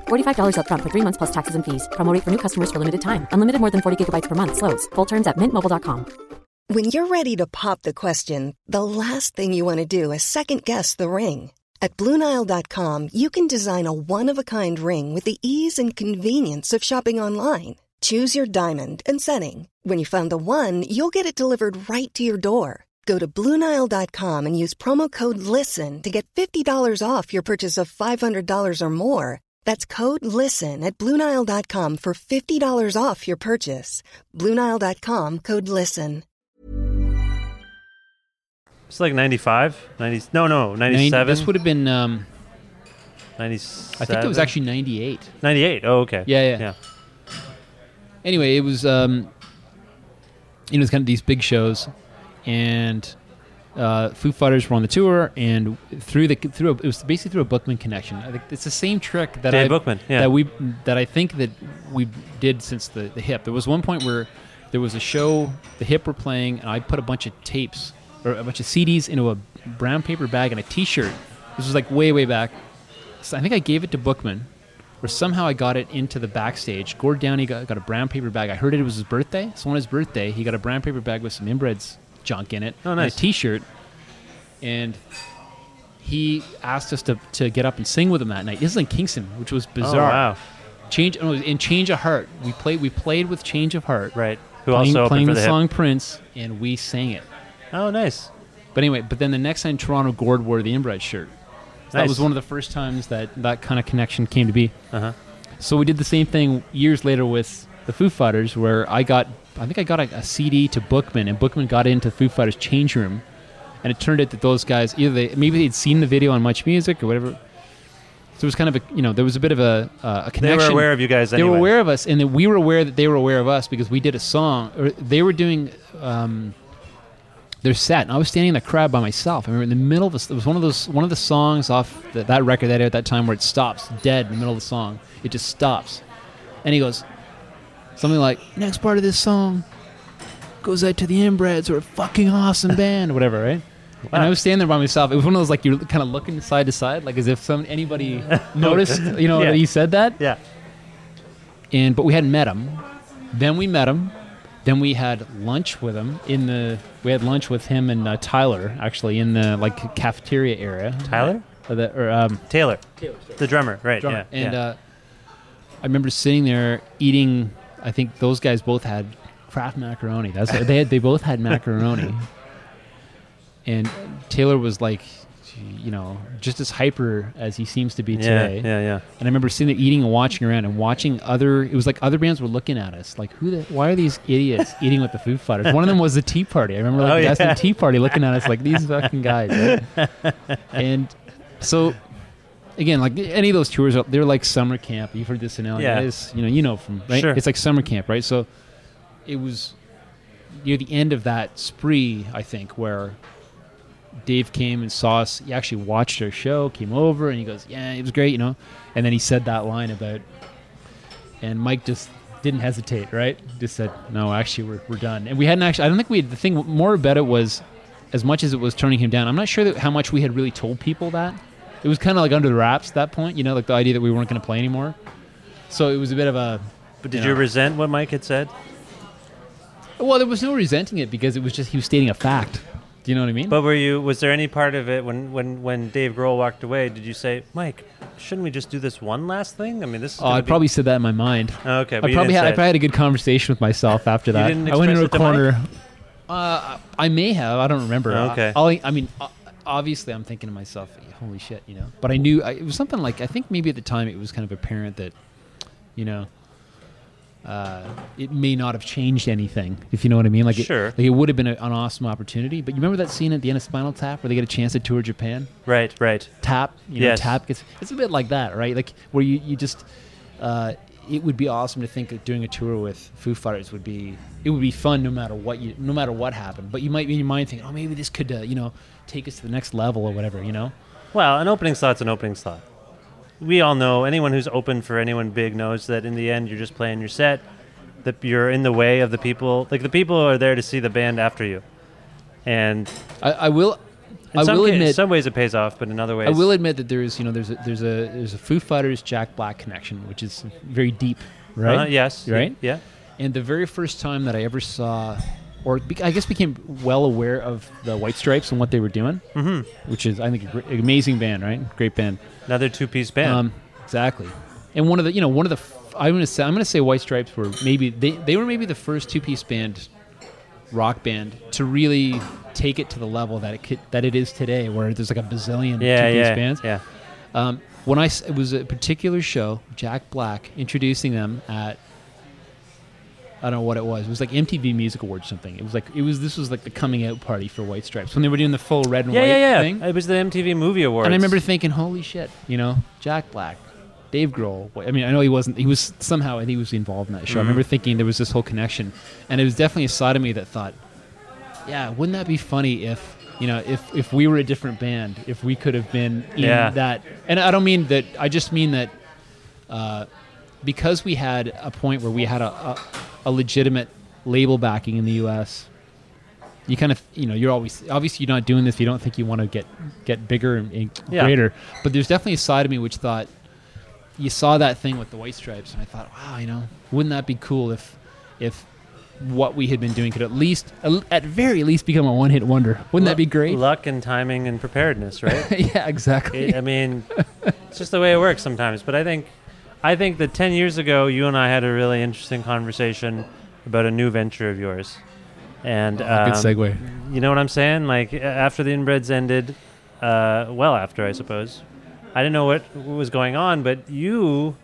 [SPEAKER 6] $45 upfront for three months plus taxes and fees. Promo for new customers for limited time. Unlimited more than 40 gigabytes per month. Slows. Full terms at mintmobile.com.
[SPEAKER 7] When you're ready to pop the question, the last thing you want to do is second guess the ring. At Bluenile.com, you can design a one of a kind ring with the ease and convenience of shopping online. Choose your diamond and setting. When you find the one, you'll get it delivered right to your door. Go to Bluenile.com and use promo code LISTEN to get $50 off your purchase of $500 or more. That's code LISTEN at Bluenile.com for $50 off your purchase. Bluenile.com code LISTEN.
[SPEAKER 1] It's like 95, 90, no, no,
[SPEAKER 5] Nine-
[SPEAKER 1] 97,
[SPEAKER 5] This would have been um,
[SPEAKER 1] 97.
[SPEAKER 5] I think it was actually ninety eight.
[SPEAKER 1] 98. Oh, okay.
[SPEAKER 5] Yeah, yeah.
[SPEAKER 1] Yeah.
[SPEAKER 5] anyway, it was um, you know, it's kind of these big shows, and uh, Foo Fighters were on the tour, and through the through a, it was basically through a Bookman connection. I think it's the same trick that
[SPEAKER 1] Dave
[SPEAKER 5] I
[SPEAKER 1] Bookman, yeah.
[SPEAKER 5] that we that I think that we did since the the hip. There was one point where there was a show the hip were playing, and I put a bunch of tapes or a bunch of CDs into a brown paper bag and a T-shirt. This was like way way back. So I think I gave it to Bookman where somehow I got it into the backstage. Gord Downie got, got a brown paper bag. I heard it was his birthday. So on his birthday, he got a brown paper bag with some inbreds junk in it.
[SPEAKER 1] Oh,
[SPEAKER 5] and
[SPEAKER 1] nice.
[SPEAKER 5] a T-shirt. And he asked us to, to get up and sing with him that night. This is in Kingston, which was bizarre.
[SPEAKER 1] Oh,
[SPEAKER 5] bizarre.
[SPEAKER 1] wow.
[SPEAKER 5] Change oh, in Change of Heart. We played we played with Change of Heart.
[SPEAKER 1] Right. Who
[SPEAKER 5] playing,
[SPEAKER 1] also opened
[SPEAKER 5] playing
[SPEAKER 1] for
[SPEAKER 5] the,
[SPEAKER 1] the
[SPEAKER 5] song Prince, and we sang it.
[SPEAKER 1] Oh, nice.
[SPEAKER 5] But anyway, but then the next time Toronto Gord wore the inbred shirt. So That was one of the first times that that kind of connection came to be.
[SPEAKER 1] Uh-huh.
[SPEAKER 5] So we did the same thing years later with the Foo Fighters, where I got, I think I got a, a CD to Bookman, and Bookman got into Foo Fighters' change room, and it turned out that those guys either they maybe they'd seen the video on Much Music or whatever. So it was kind of a you know there was a bit of a uh, a
[SPEAKER 1] They
[SPEAKER 5] connection.
[SPEAKER 1] were aware of you guys Anyway.
[SPEAKER 5] They were aware of us, and then we were aware that they were aware of us because we did a song, or they were doing um, their set, and I was standing in the crowd by myself. I remember in the middle of this, it was one of those one of the songs off the, that record that at that time where it stops dead in the middle of the song. It just stops, and he goes something like, "Next part of this song goes out to the inbreds or a fucking awesome band or whatever, right?" And I was standing there by myself. It was one of those like you're kind of looking side to side, like as if some anybody noticed, you know,
[SPEAKER 1] Yeah.
[SPEAKER 5] that he said that
[SPEAKER 1] Yeah.
[SPEAKER 5] and but we hadn't met him. Then we met him, then we had lunch with him in the. We had lunch with him and uh, Tyler actually in the like cafeteria area.
[SPEAKER 1] Tyler?
[SPEAKER 5] Or the, or, um,
[SPEAKER 1] Taylor, the drummer, right?
[SPEAKER 5] drummer.
[SPEAKER 1] Yeah,
[SPEAKER 5] and
[SPEAKER 1] yeah.
[SPEAKER 5] Uh, I remember sitting there eating. I think those guys both had Kraft macaroni. That's they had. They both had macaroni. And Taylor was like, you know, just as hyper as he seems to be
[SPEAKER 1] yeah,
[SPEAKER 5] today.
[SPEAKER 1] yeah, yeah.
[SPEAKER 5] And I remember sitting there eating and watching around and watching other. It was like other bands were looking at us, like, who the? Why are these idiots eating with the Foo Fighters? One of them was the Tea Party. I remember like
[SPEAKER 1] Oh, yeah.
[SPEAKER 5] the Tea Party looking at us like these fucking guys. right? and so, again, like any of those tours, they're like summer camp. You've heard this analogy.
[SPEAKER 1] Yeah.
[SPEAKER 5] It's, you know, you know from right.
[SPEAKER 1] Sure.
[SPEAKER 5] It's like summer camp, right? So, it was near the end of that spree, I think, where Dave came and saw us. He actually watched our show, came over, and he goes, "Yeah, it was great," you know. And then he said that line about, and Mike just didn't hesitate, right? Just said, "No, actually, we're, we're done." And we hadn't actually. I don't think we. Had, the thing more about it was, as much as it was turning him down, I'm not sure that how much we had really told people that. It was kind of like under the wraps at that point, you know, like the idea that we weren't going to play anymore. So it was a bit of a.
[SPEAKER 1] But did
[SPEAKER 5] you
[SPEAKER 1] you resent what Mike had said?
[SPEAKER 5] Well, there was no resenting it because it was just he was stating a fact. Do you know what I mean?
[SPEAKER 1] But were you? Was there any part of it when when when Dave Grohl walked away? Did you say, Mike, shouldn't we just do this one last thing? I mean, this. Is
[SPEAKER 5] Oh, I
[SPEAKER 1] be-
[SPEAKER 5] probably said that in my mind.
[SPEAKER 1] Okay, but
[SPEAKER 5] I probably had, I probably had a good conversation with myself after that.
[SPEAKER 1] didn't
[SPEAKER 5] I went into a corner. Uh, I may have. I don't remember.
[SPEAKER 1] Okay.
[SPEAKER 5] I, I mean, o- obviously, I'm thinking to myself, "Holy shit," you know. But I knew I, it was something like I think maybe at the time it was kind of apparent that, you know, uh, it may not have changed anything, if you know what I mean. Like,
[SPEAKER 1] Sure.
[SPEAKER 5] it, like it would have been a, an awesome opportunity. But you remember that scene at the end of Spinal Tap where they get a chance to tour Japan?
[SPEAKER 1] Right, right.
[SPEAKER 5] tap you know
[SPEAKER 1] Yes.
[SPEAKER 5] tap gets it's a bit like that right like where you, you just uh, it would be awesome to think that doing a tour with Foo Fighters would be it would be fun no matter what you no matter what happened but you might be in your mind thinking oh maybe this could uh, you know take us to the next level or whatever you know
[SPEAKER 1] Well, an opening slot's an opening slot. We all know anyone who's open for anyone big knows that in the end you're just playing your set. That you're in the way of the people. Like the people are there to see the band after you, and
[SPEAKER 5] I, I will
[SPEAKER 1] in
[SPEAKER 5] I
[SPEAKER 1] some
[SPEAKER 5] will
[SPEAKER 1] ca-
[SPEAKER 5] admit
[SPEAKER 1] some ways it pays off, but in other ways,
[SPEAKER 5] I will admit that there is you know there's a, there's a there's a Foo Fighters Jack Black connection which is very deep right
[SPEAKER 1] Uh-huh, yes,
[SPEAKER 5] right
[SPEAKER 1] yeah.
[SPEAKER 5] and the very first time that I ever saw or be- I guess became well aware of the White Stripes and what they were doing
[SPEAKER 1] Mhm.
[SPEAKER 5] which is I think a gr- amazing band right great band
[SPEAKER 1] Another two-piece band.
[SPEAKER 5] um, exactly and one of the you know one of the f- I'm gonna say I'm gonna say White Stripes were maybe they they were maybe the first two piece band rock band to really take it to the level that it could, that it is today, where there's like a bazillion
[SPEAKER 1] Yeah,
[SPEAKER 5] two piece
[SPEAKER 1] yeah,
[SPEAKER 5] bands.
[SPEAKER 1] yeah.
[SPEAKER 5] Um, when I it was a particular show, Jack Black introducing them at I don't know what it was. It was like MTV Music Awards or something. It was like it was this was like the coming out party for White Stripes when they were doing the full red and
[SPEAKER 1] yeah,
[SPEAKER 5] white
[SPEAKER 1] yeah, yeah.
[SPEAKER 5] thing.
[SPEAKER 1] It was the MTV Movie Awards.
[SPEAKER 5] And I remember thinking, holy shit, you know, Jack Black, Dave Grohl. I mean, I know he wasn't, he was somehow, I think he was involved in that show. I
[SPEAKER 1] Mhm.
[SPEAKER 5] remember thinking there was this whole connection. And it was definitely a side of me that thought, yeah, wouldn't that be funny if, you know, if, if we were a different band, if we could have been in
[SPEAKER 1] Yeah.
[SPEAKER 5] that. And I don't mean that, I just mean that uh, because we had a point where we had a, a, a legitimate label backing in the U.S., you kind of you know you're always obviously you're not doing this if you don't think you want to get get bigger and, and
[SPEAKER 1] Yeah.
[SPEAKER 5] greater but there's definitely a side of me which thought you saw that thing with the white stripes and i thought wow you know wouldn't that be cool if if what we had been doing could at least at very least become a one-hit wonder wouldn't that be great
[SPEAKER 1] Luck and timing and preparedness, right?
[SPEAKER 5] yeah exactly
[SPEAKER 1] I mean, it's just the way it works sometimes. But I think, I think that ten years ago, you and I had a really interesting conversation about a new venture of yours. And
[SPEAKER 5] Oh, good
[SPEAKER 1] um,
[SPEAKER 5] segue.
[SPEAKER 1] You know what I'm saying? Like after the inbreds ended, uh, well after I suppose, I didn't know what, what was going on, but you.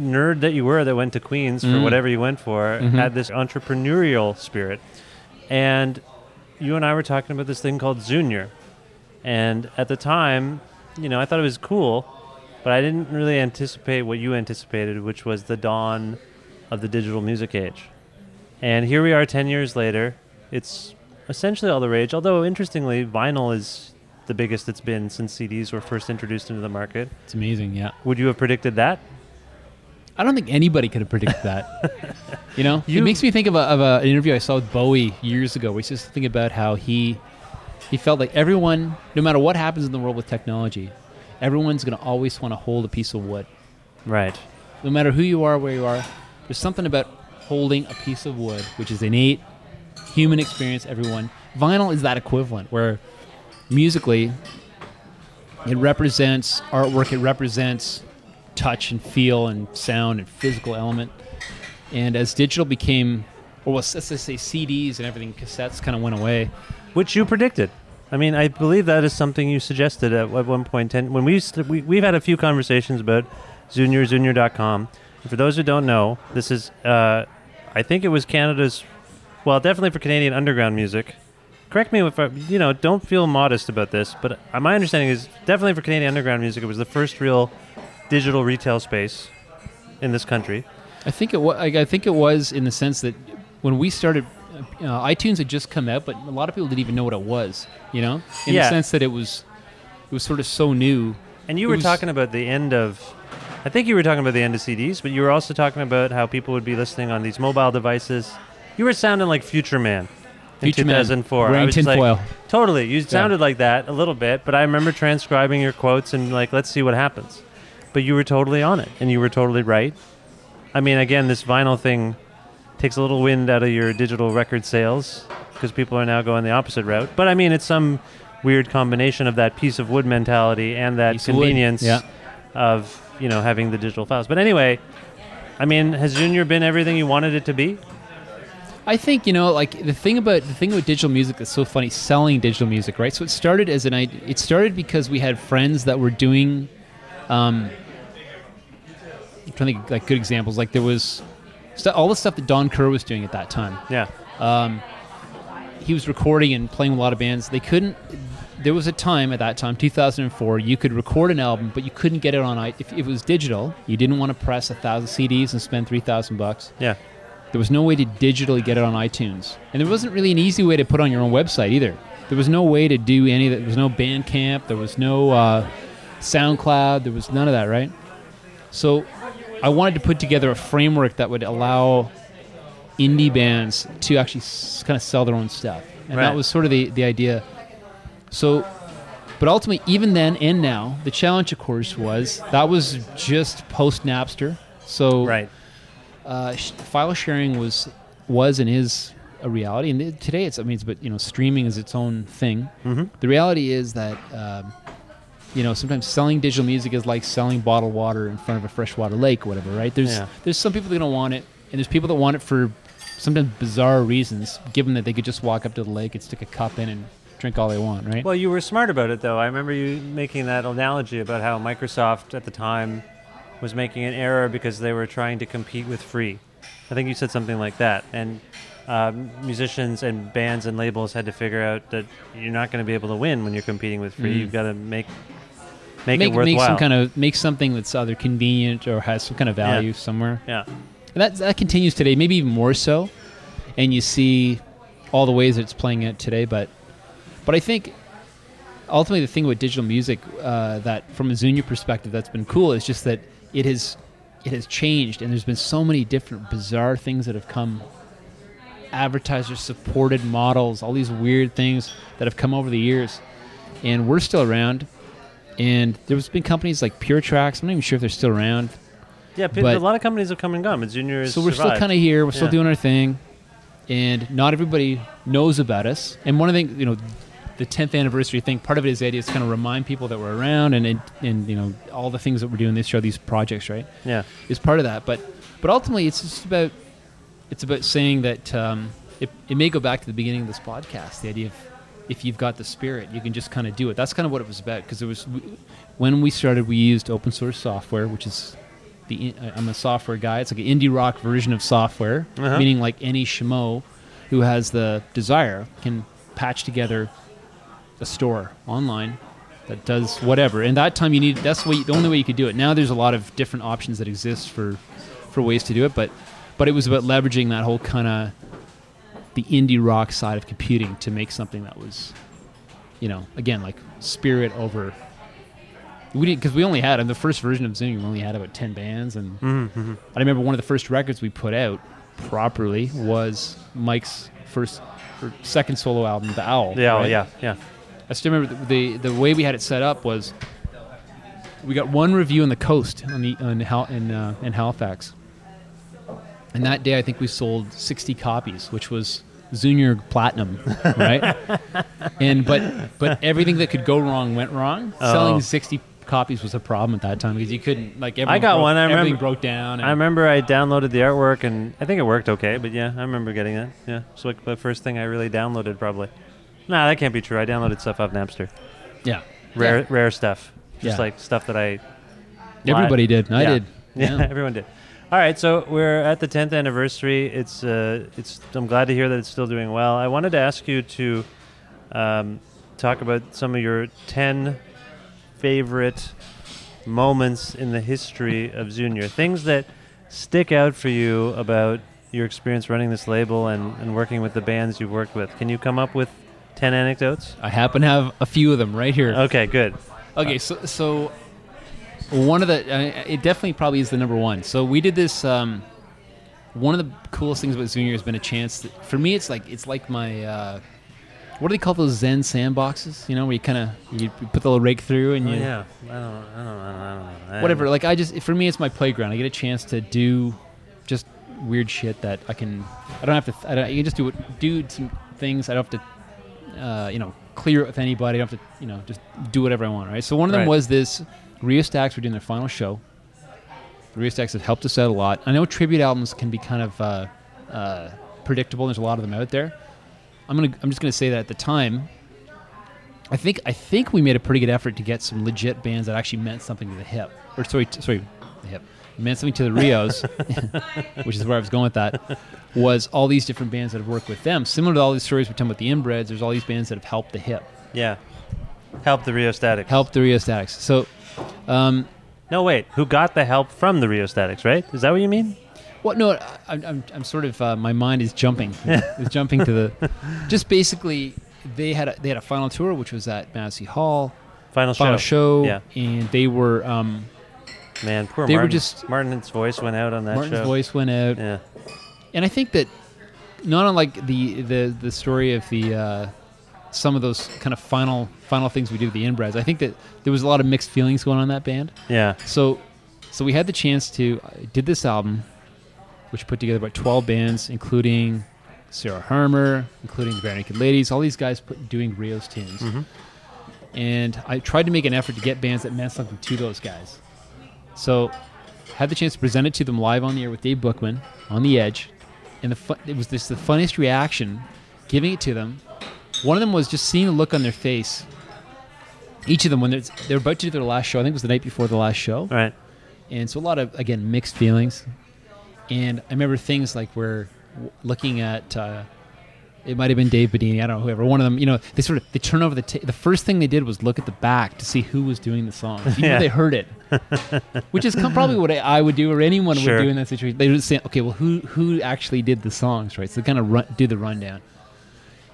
[SPEAKER 1] Nerd that you were, that went to Queens for
[SPEAKER 5] Mhm.
[SPEAKER 1] whatever you went for,
[SPEAKER 5] Mhm.
[SPEAKER 1] had this entrepreneurial spirit, and you and I were talking about this thing called Zunior, and at the time, you know, I thought it was cool, but I didn't really anticipate what you anticipated, which was the dawn of the digital music age. And here we are 10 years later. It's essentially all the rage, although interestingly, vinyl is the biggest it's been since CDs were first introduced into the market.
[SPEAKER 5] it's amazing yeah
[SPEAKER 1] Would you have predicted that?
[SPEAKER 5] I don't think anybody could have predicted that. you know,
[SPEAKER 1] You-
[SPEAKER 5] it makes me think of, a, of a, an interview I saw with Bowie years ago. Where he's just thinking about how he he felt like everyone, no matter what happens in the world with technology, everyone's going to always want to hold a piece of wood.
[SPEAKER 1] Right.
[SPEAKER 5] No matter who you are, where you are, there's something about holding a piece of wood, which is innate human experience. Everyone, vinyl is that equivalent where musically it represents artwork. It represents touch and feel and sound and physical element. And as digital became, or let's let's just say CDs and everything, cassettes kind of went away.
[SPEAKER 1] Which you predicted. I mean, I believe that is something you suggested at, one point. Ten, when we, st- we we've had a few conversations about Zunior, Zunior.com. And for those who don't know, this is uh, I think it was Canada's, well, definitely for Canadian underground music. Correct me if I, you know, don't feel modest about this, but uh, my understanding is definitely for Canadian underground music, it was the first real digital retail space in this country.
[SPEAKER 5] I think it was. I think it was in the sense that when we started, uh, iTunes had just come out, but a lot of people didn't even know what it was. You know, in
[SPEAKER 1] Yeah.
[SPEAKER 5] the sense that it was, it was sort of so new.
[SPEAKER 1] And you
[SPEAKER 5] It
[SPEAKER 1] were
[SPEAKER 5] was-
[SPEAKER 1] talking about the end of, I think you were talking about the end of CDs, but you were also talking about how people would be listening on these mobile devices. You were sounding like Future Man in
[SPEAKER 5] Future Man,
[SPEAKER 1] 2004.
[SPEAKER 5] wearing
[SPEAKER 1] I was just like,
[SPEAKER 5] tinfoil.
[SPEAKER 1] totally. You sounded like that a little bit, but I remember transcribing your quotes and like, let's see what happens. But you were totally on it, and you were totally right. I mean, again, this vinyl thing takes a little wind out of your digital record sales because people are now going the opposite route. But I mean, it's some weird combination of that piece of wood mentality and that
[SPEAKER 5] Piece of
[SPEAKER 1] convenience
[SPEAKER 5] yeah.
[SPEAKER 1] of you know having the digital files. But anyway, I mean, has Zunior been everything you wanted it to be?
[SPEAKER 5] I think you know, like the thing about the thing about digital music that's so funny, selling digital music, right? So it started as an idea. It started because we had friends that were doing. Um, I'm trying to think like good examples. Like there was stu- all the stuff that Don Kerr was doing at that time.
[SPEAKER 1] Yeah.
[SPEAKER 5] Um, he was recording and playing with a lot of bands. They couldn't. There was a time at that time, 2004, you could record an album, but you couldn't get it on. i- If it was digital, you didn't want to press a thousand CDs and spend three thousand bucks.
[SPEAKER 1] Yeah.
[SPEAKER 5] There was no way to digitally get it on iTunes, and there wasn't really an easy way to put on your own website either. There was no way to do any of that. There was no Bandcamp. There was no uh, SoundCloud. There was none of that, right? So, I wanted to put together a framework that would allow indie bands to actually s- kind of sell their own stuff, and
[SPEAKER 1] Right.
[SPEAKER 5] that was sort of the the idea. So, but ultimately, even then and now, the challenge, of course, was that was just post Napster. So,
[SPEAKER 1] Right.
[SPEAKER 5] uh, sh- file sharing was was and is a reality, and today it's I mean, it's but you know, streaming is its own thing.
[SPEAKER 1] Mhm.
[SPEAKER 5] The reality is that. Um, you know, sometimes selling digital music is like selling bottled water in front of a freshwater lake, or whatever, right? There's
[SPEAKER 1] Yeah.
[SPEAKER 5] there's some people that don't want it, and there's people that want it for sometimes bizarre reasons, given that they could just walk up to the lake and stick a cup in and drink all they want, right?
[SPEAKER 1] Well, you were smart about it, though. I remember you making that analogy about how Microsoft at the time was making an error because they were trying to compete with free. I think you said something like that. And um, musicians and bands and labels had to figure out that you're not going to be able to win when you're competing with free.
[SPEAKER 5] Mm.
[SPEAKER 1] You've got to make make,
[SPEAKER 5] make,
[SPEAKER 1] it worthwhile.
[SPEAKER 5] make some kind of make something that's either convenient or has some kind of value somewhere.
[SPEAKER 1] yeah.
[SPEAKER 5] And that that continues today, maybe even more so. And you see all the ways that it's playing out today, but but I think ultimately the thing with digital music uh, that from a Zunior perspective that's been cool is just that it has it has changed and there's been so many different bizarre things that have come advertiser supported models all these weird things that have come over the years and we're still around and there's been companies like Pure Tracks I'm not even sure if they're still around
[SPEAKER 1] Yeah,
[SPEAKER 5] But-
[SPEAKER 1] a lot of companies have come and gone, but Zunior is
[SPEAKER 5] so we're still kind of here. We're still
[SPEAKER 1] Yeah.
[SPEAKER 5] doing our thing, and not everybody knows about us. And one of the things, you know, the 10th anniversary thing, part of it is the idea is to kind of remind people that we're around, and and, and you know all the things that we're doing this show, these projects, right?
[SPEAKER 1] Yeah.
[SPEAKER 5] is part of that. But but ultimately, it's just about it's about saying that um, it it may go back to the beginning of this podcast, the idea of if you've got the spirit, you can just kind of do it. That's kind of what it was about because it was when we started, we used open source software, which is the I'm a software guy. It's like an indie rock version of software,
[SPEAKER 1] Uh-huh.
[SPEAKER 5] meaning like any schmo who has the desire can patch together a store online that does whatever. And that time you need that's the, way, the only way you could do it. Now there's a lot of different options that exist for for ways to do it, but but it was about leveraging that whole kind of the indie rock side of computing to make something that was you know, again like spirit over we didn't because we only had in the first version of Zoom we only had about 10 bands and
[SPEAKER 1] Mhm.
[SPEAKER 5] I remember one of the first records we put out properly was Mike's first or second solo album, The Owl.
[SPEAKER 1] The Owl,
[SPEAKER 5] right?
[SPEAKER 1] yeah, yeah.
[SPEAKER 5] I still remember the, the the way we had it set up was we got one review in the Coast on the on Hal, in uh, in Halifax, And that day, I think we sold 60 copies, which was Zunior Platinum, right? and but but everything that could go wrong went wrong.
[SPEAKER 1] Oh.
[SPEAKER 5] Selling 60 copies was a problem at that time because you couldn't like.
[SPEAKER 1] I got
[SPEAKER 5] broke-
[SPEAKER 1] one. I
[SPEAKER 5] everything
[SPEAKER 1] remember
[SPEAKER 5] broke down. And
[SPEAKER 1] I remember I downloaded the artwork, and I think it worked okay. But yeah, I remember getting that. Yeah, it's like the first thing I really downloaded, probably. Nah, that can't be true. I downloaded stuff off Napster.
[SPEAKER 5] Yeah.
[SPEAKER 1] Rare,
[SPEAKER 5] Yeah.
[SPEAKER 1] rare stuff. Just
[SPEAKER 5] Yeah.
[SPEAKER 1] like stuff that I.
[SPEAKER 5] Everybody did. I
[SPEAKER 1] Yeah.
[SPEAKER 5] did.
[SPEAKER 1] Yeah. everyone did. All right, so we're at the 10th anniversary. It's uh, it's. I'm glad to hear that it's still doing well. I wanted to ask you to um, talk about some of your 10 favorite moments in the history of Zunior. Things that stick out for you about your experience running this label and, and working with the bands you've worked with. Can you come up with 10 anecdotes?
[SPEAKER 5] I happen to have a few of them right here.
[SPEAKER 1] Okay, good.
[SPEAKER 5] Okay, so so one of the uh, it definitely probably is the number one. So we did this. Um, one of the coolest things about Zunior has been a chance. That, for me, it's like it's like my uh, what do they call those Zen sandboxes? You know, where you kind of you put the little rake through and
[SPEAKER 1] Oh,
[SPEAKER 5] you
[SPEAKER 1] yeah. I don't, I don't, I don't, I don't know.
[SPEAKER 5] Whatever. Like I just for me, it's my playground. I get a chance to do just weird shit that I can. I don't have to. I, don't, I can just do it. Do some things. I don't have to. Uh, you know, clear it with anybody. I don't have to. You know, just do whatever I want. Right. So one of them
[SPEAKER 1] Right.
[SPEAKER 5] was this. Rheostatics were doing their final show. Rheostatics have helped us out a lot. I know tribute albums can be kind of uh, uh, predictable. There's a lot of them out there. I'm gonna. I'm just gonna say that at the time. I think I think we made a pretty good effort to get some legit bands that actually meant something to the hip, or sorry, t- sorry, the hip meant something to the Rheos, which is where I was going with that. Was all these different bands that have worked with them, similar to all these stories we're talking about the inbreds. There's all these bands that have helped the hip,
[SPEAKER 1] Yeah. Help the Rheostatics.
[SPEAKER 5] helped the Rheostatics. So, um,
[SPEAKER 1] No, wait. Who got the help from the Rheostatics, right? Is that what you mean?
[SPEAKER 5] What? No, I, I'm, I'm, sort of. Uh, my mind is jumping. is jumping to the. Just basically, they had a, they had a final tour, which was at Massey Hall.
[SPEAKER 1] Final,
[SPEAKER 5] Final
[SPEAKER 1] show.
[SPEAKER 5] show.
[SPEAKER 1] Yeah.
[SPEAKER 5] And they were. Um,
[SPEAKER 1] Man, poor
[SPEAKER 5] They were
[SPEAKER 1] Martin.
[SPEAKER 5] just-
[SPEAKER 1] Martin's voice went out on that
[SPEAKER 5] Martin's
[SPEAKER 1] show.
[SPEAKER 5] voice went out.
[SPEAKER 1] Yeah.
[SPEAKER 5] And I think that, not unlike the the the story of the. Uh, some of those kind of final final things we do with the inbreds. I think that there was a lot of mixed feelings going on in that band.
[SPEAKER 1] Yeah.
[SPEAKER 5] So, so we had the chance to I did this album, which put together about twelve bands, including Sarah Harmer, including the Barenaked Ladies, all these guys put, doing Rio's tunes.
[SPEAKER 1] Mhm.
[SPEAKER 5] And I tried to make an effort to get bands that meant something to those guys. So, had the chance to present it to them live on the air with Dave Bookman on the Edge, and the fu- it was this the funniest reaction, giving it to them. One of them was just seeing the look on their face. Each of them, when they're, they're about to do their last show, I think it was the night before the last show.
[SPEAKER 1] Right.
[SPEAKER 5] And so a lot of again mixed feelings. And I remember things like we're looking at. Uh, it might have been Dave Bidini. I don't know whoever. One of them, you know, they sort of they turn over the ta- the first thing they did was look at the back to see who was doing the song. You
[SPEAKER 1] Yeah.
[SPEAKER 5] know they heard it, which is com- probably what I, I would do or anyone
[SPEAKER 1] Sure.
[SPEAKER 5] would do in that situation. They would say, okay, well, who who actually did the songs, right? So they kind of run, do the rundown.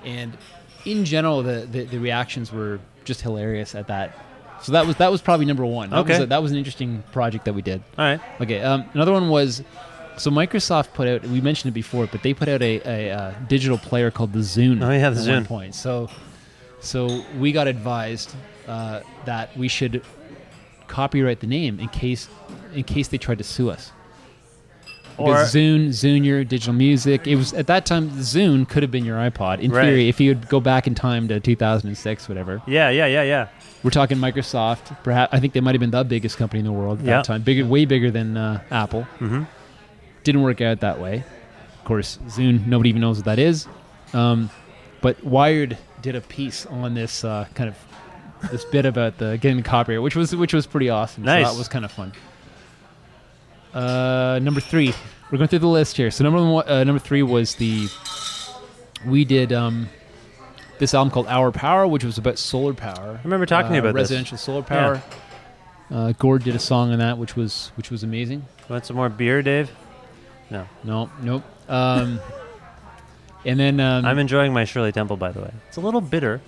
[SPEAKER 5] And in general, the, the the reactions were just hilarious at that. So that was that was probably number one. That was
[SPEAKER 1] Okay.
[SPEAKER 5] a- that was an interesting project that we did.
[SPEAKER 1] All right.
[SPEAKER 5] Okay. Um, another one was so Microsoft put out. We mentioned it before, but they put out a, a, uh digital player called the Zune.
[SPEAKER 1] Oh, yeah, the Zune.
[SPEAKER 5] Point. So, so we got advised uh, that we should copyright the name in case in case they tried to sue us.
[SPEAKER 1] Or-
[SPEAKER 5] Zune, Zune, your digital music. It was at that time. Zune could have been your iPod. In
[SPEAKER 1] Right.
[SPEAKER 5] theory, if you would go back in time to 2006, whatever.
[SPEAKER 1] Yeah, yeah, yeah, yeah.
[SPEAKER 5] We're talking Microsoft. Perhaps I think they might have been the biggest company in the world at
[SPEAKER 1] Yeah.
[SPEAKER 5] that time. Bigger, way bigger than uh, Apple.
[SPEAKER 1] Mhm.
[SPEAKER 5] Didn't work out that way. Of course, Zune. Nobody even knows what that is. Um, but Wired did a piece on this uh, kind of this bit about the getting copyright, which was which was pretty awesome.
[SPEAKER 1] Nice.
[SPEAKER 5] So that was kind of fun. Uh, number three, we're going through the list here. So number one, uh, number three was the we did um, this album called Our Power, which was about solar power. I
[SPEAKER 1] remember talking to you about this.
[SPEAKER 5] residential solar power. Uh, Gord did a song on that, which was which was amazing.
[SPEAKER 1] Want some more beer, Dave? No.
[SPEAKER 5] No, nope. Um, and then um,
[SPEAKER 1] I'm enjoying my Shirley Temple, by the way. It's a little bitter.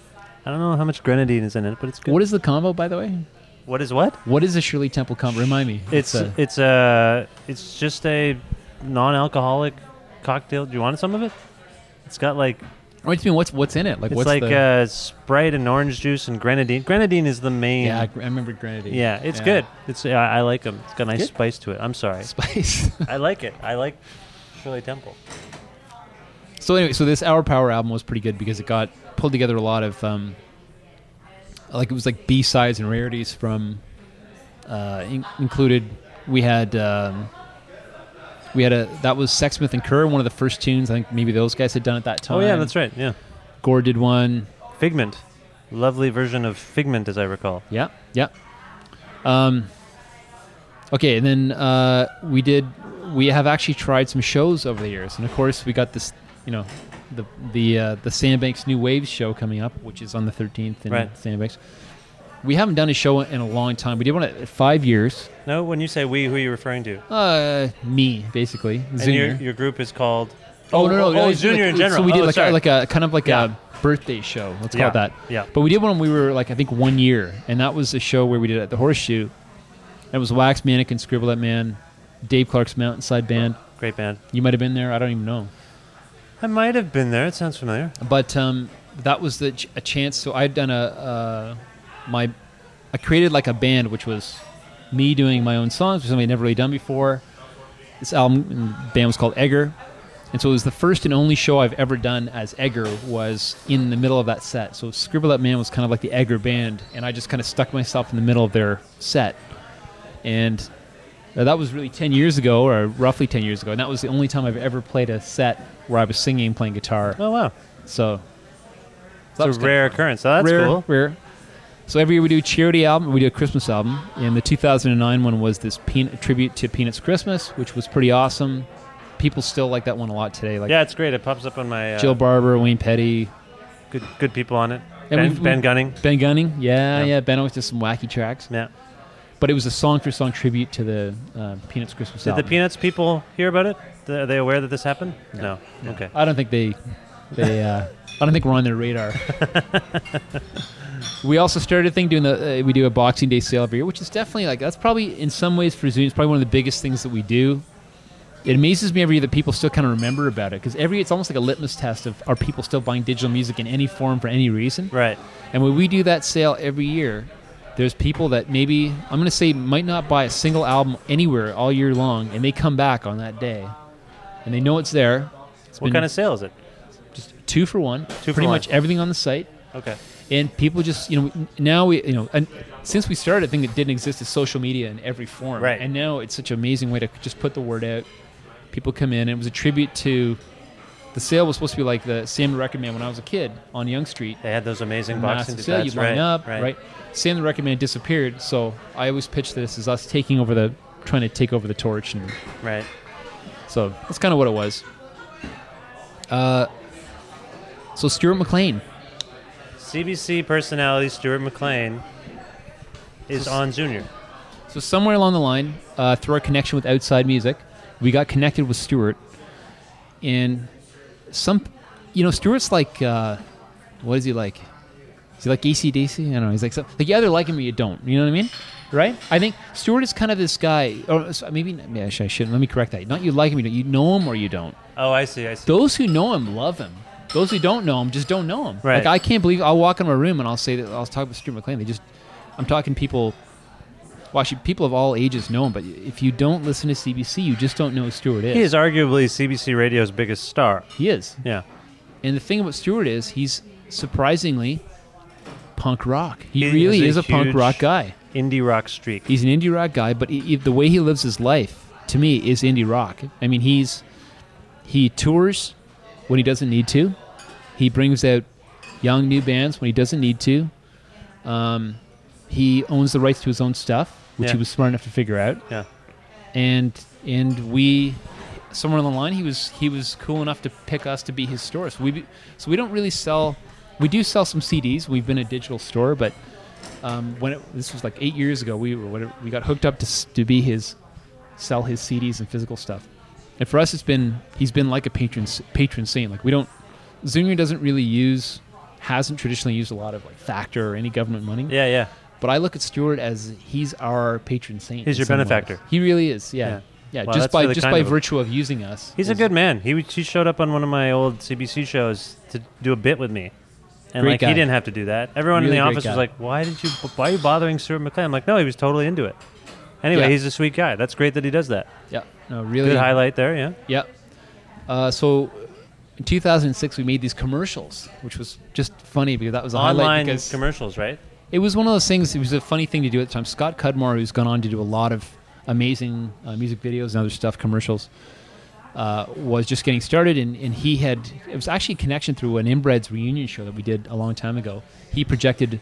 [SPEAKER 1] I don't know how much grenadine is in it, but it's good.
[SPEAKER 5] what is the combo, by the way?
[SPEAKER 1] What is what?
[SPEAKER 5] What is a Shirley Temple combo? Remind me.
[SPEAKER 1] It's
[SPEAKER 5] a-
[SPEAKER 1] it's a it's just a non-alcoholic cocktail. Do you want some of it? It's got like
[SPEAKER 5] what do you mean? What's what's in it? Like
[SPEAKER 1] it's
[SPEAKER 5] what's
[SPEAKER 1] like
[SPEAKER 5] the?
[SPEAKER 1] uh, Sprite and orange juice and grenadine. Grenadine is the main.
[SPEAKER 5] yeah, I I remember grenadine.
[SPEAKER 1] Yeah, it's
[SPEAKER 5] Yeah.
[SPEAKER 1] good. It's yeah, I like them. It's got a nice
[SPEAKER 5] Good.
[SPEAKER 1] spice to it. I'm sorry.
[SPEAKER 5] Spice.
[SPEAKER 1] I like it. I like. Shirley Temple.
[SPEAKER 5] So anyway, so this Hour Power album was pretty good because it got pulled together a lot of um, like it was like B sides and rarities from uh, in- included. We had um, we had a that was Sexsmith and Kerr, one of the first tunes. I think maybe those guys had done at that time.
[SPEAKER 1] Oh yeah, that's right. Yeah,
[SPEAKER 5] Gord did one.
[SPEAKER 1] Figment, lovely version of Figment, as I recall.
[SPEAKER 5] Yeah, yeah. Um, okay, and then uh, we did. We have actually tried some shows over the years, and of course, we got this. You know, the the uh, the Sandbanks New Waves show coming up, which is on the thirteenth in
[SPEAKER 1] Right.
[SPEAKER 5] Sandbanks. We haven't done a show in a long time. We did one at five years.
[SPEAKER 1] No, when you say we, who are you referring to?
[SPEAKER 5] Uh, me basically.
[SPEAKER 1] And your, your group is called.
[SPEAKER 5] Oh, no, no,
[SPEAKER 1] oh,
[SPEAKER 5] no, it's
[SPEAKER 1] Zunior
[SPEAKER 5] like-
[SPEAKER 1] in general.
[SPEAKER 5] So we did
[SPEAKER 1] Oh,
[SPEAKER 5] like, a, like a kind of like
[SPEAKER 1] Yeah.
[SPEAKER 5] a birthday show. Let's
[SPEAKER 1] Yeah,
[SPEAKER 5] call it that.
[SPEAKER 1] yeah.
[SPEAKER 5] But we did one when we were like I think one year, and that was a show where we did it at the Horseshoe. And it was Wax Mannequin, Scribble That Man, Dave Clark's Mountainside Band.
[SPEAKER 1] Great band.
[SPEAKER 5] You might have been there. I don't even know.
[SPEAKER 1] I might have been there. It sounds familiar.
[SPEAKER 5] But um, that was the ch- a chance. So I'd done a uh, my I created like a band, which was me doing my own songs, which something I'd never really done before. This album and band was called Egger, and so it was the first and only show I've ever done as Egger was in the middle of that set. So Scribble That Man was kind of like the Egger band, and I just kind of stuck myself in the middle of their set, and uh, that was really 10 years ago, or roughly 10 years ago, and that was the only time I've ever played a set where I was singing and playing guitar.
[SPEAKER 1] Oh wow,
[SPEAKER 5] So,
[SPEAKER 1] it's a rare occurrence. So that's
[SPEAKER 5] rare,
[SPEAKER 1] cool.
[SPEAKER 5] Rare. So every year we do a charity album, we do a Christmas album, and the 2009 one was this peanut, tribute to Peanuts Christmas, which was pretty awesome. People still like that one a lot today. Like
[SPEAKER 1] yeah, it's great. It pops up on my uh,
[SPEAKER 5] Jill Barber, Wayne Petti,
[SPEAKER 1] good good people on it.
[SPEAKER 5] And
[SPEAKER 1] ben,
[SPEAKER 5] we've-
[SPEAKER 1] ben Gunning.
[SPEAKER 5] Ben Gunning. Yeah,
[SPEAKER 1] Yeah.
[SPEAKER 5] yeah. Ben always does some wacky tracks.
[SPEAKER 1] Yeah.
[SPEAKER 5] But it was a song for song tribute to the uh, Peanuts Christmas
[SPEAKER 1] Did
[SPEAKER 5] album.
[SPEAKER 1] the Peanuts people hear about it? Are they aware that this happened? No. Okay.
[SPEAKER 5] I don't think they, they. Uh, I don't think we're on their radar. we also started a thing doing the. Uh, we do a Boxing Day sale every year, which is definitely like that's probably in some ways for Zoom. It's probably one of the biggest things that we do. It amazes me every year that people still kind of remember about it because every it's almost like a litmus test of are people still buying digital music in any form for any reason.
[SPEAKER 1] Right.
[SPEAKER 5] And when we do that sale every year, there's people that maybe I'm going to say might not buy a single album anywhere all year long, and they come back on that day, and they know it's there. It's
[SPEAKER 1] What kind of sale is it?
[SPEAKER 5] just two for one.
[SPEAKER 1] Two for
[SPEAKER 5] pretty
[SPEAKER 1] one.
[SPEAKER 5] much everything on the site.
[SPEAKER 1] Okay.
[SPEAKER 5] And people just, you know, now we, you know, and since we started, a thing that didn't exist is social media in every form.
[SPEAKER 1] Right.
[SPEAKER 5] And now it's such an amazing way to just put the word out. People come in, and it was a tribute to. The sale was supposed to be like the Sam Record Man when I was a kid on Yonge Street.
[SPEAKER 1] They had those amazing boxing
[SPEAKER 5] sale, you line
[SPEAKER 1] right,
[SPEAKER 5] up,
[SPEAKER 1] right.
[SPEAKER 5] right. Sam the Record Man disappeared, so I always pitch this as us taking over the, trying to take over the torch, and
[SPEAKER 1] Right.
[SPEAKER 5] so that's kind of what it was. Uh, so Stuart McLean,
[SPEAKER 1] CBC personality Stuart McLean is on Zunior.
[SPEAKER 5] So somewhere along the line, uh, through our connection with Outside Music, we got connected with Stuart, and some, you know, Stuart's like, uh, what is he like? Is he like ACDC? I don't know. He's like, so, like you either like him or you don't. You know what I mean? Right? I think Stuart is kind of this guy, or maybe yeah, I shouldn't. Let me correct that. Not you like him, you don't. You know him or you don't.
[SPEAKER 1] Oh, I see. I see.
[SPEAKER 5] Those who know him love him. Those who don't know him just don't know him.
[SPEAKER 1] Right.
[SPEAKER 5] Like I can't believe I'll walk in my room and I'll say that I'll talk with Stuart McLean. They just, I'm talking people. Well, actually, people of all ages know him, but if you don't listen to CBC, you just don't know who Stuart is.
[SPEAKER 1] He is arguably CBC Radio's biggest star.
[SPEAKER 5] He is.
[SPEAKER 1] Yeah.
[SPEAKER 5] And the thing about Stuart is he's surprisingly punk rock. He,
[SPEAKER 1] He
[SPEAKER 5] really
[SPEAKER 1] has
[SPEAKER 5] is a punk rock guy.
[SPEAKER 1] Indie rock streak.
[SPEAKER 5] He's an indie rock guy, but he, he- the way he lives his life, to me, is indie rock. I mean, he's he tours when he doesn't need to. He brings out young new bands when he doesn't need to. Um, he owns the rights to his own stuff, which
[SPEAKER 1] Yeah.
[SPEAKER 5] he was smart enough to figure out.
[SPEAKER 1] Yeah.
[SPEAKER 5] And and we somewhere on the line he was he was cool enough to pick us to be his store. So we be- so we don't really sell. We do sell some CDs. We've been a digital store, but um, when it, this was like eight years ago, we were we got hooked up to to be his sell his CDs and physical stuff. And for us, it's been he's been like a patron patron saint. Like we don't Zoomer doesn't really use hasn't traditionally used a lot of like factor or any government money.
[SPEAKER 1] Yeah, yeah.
[SPEAKER 5] But I look at Stuart as he's our patron saint.
[SPEAKER 1] He's your
[SPEAKER 5] some ways.
[SPEAKER 1] benefactor.
[SPEAKER 5] He really is. Yeah.
[SPEAKER 1] Yeah.
[SPEAKER 5] Yeah. Just by
[SPEAKER 1] really
[SPEAKER 5] just by
[SPEAKER 1] of
[SPEAKER 5] virtue of using us.
[SPEAKER 1] He's a good man. He he showed up on one of my old CBC shows to do a bit with me, and
[SPEAKER 5] Great
[SPEAKER 1] like
[SPEAKER 5] guy.
[SPEAKER 1] he didn't have to do that. Everyone
[SPEAKER 5] Really
[SPEAKER 1] in the
[SPEAKER 5] great
[SPEAKER 1] office
[SPEAKER 5] guy.
[SPEAKER 1] was like, "Why did you? Why are you bothering Stuart McLean?" I'm like, "No, he was totally into it." Anyway,
[SPEAKER 5] Yeah.
[SPEAKER 1] he's a sweet guy. That's great that he does that.
[SPEAKER 5] Yeah. No, really.
[SPEAKER 1] Good highlight there. Yeah.
[SPEAKER 5] Yeah. Uh, so in 2006, we made these commercials, which was just funny because that was a highlight
[SPEAKER 1] Online
[SPEAKER 5] because
[SPEAKER 1] commercials, right?
[SPEAKER 5] it was one of those things. It was a funny thing to do at the time. Scott Cudmore, who's gone on to do a lot of amazing uh, music videos and other stuff, commercials, uh, was just getting started, and, and he had it was actually a connection through an Inbreds reunion show that we did a long time ago. He projected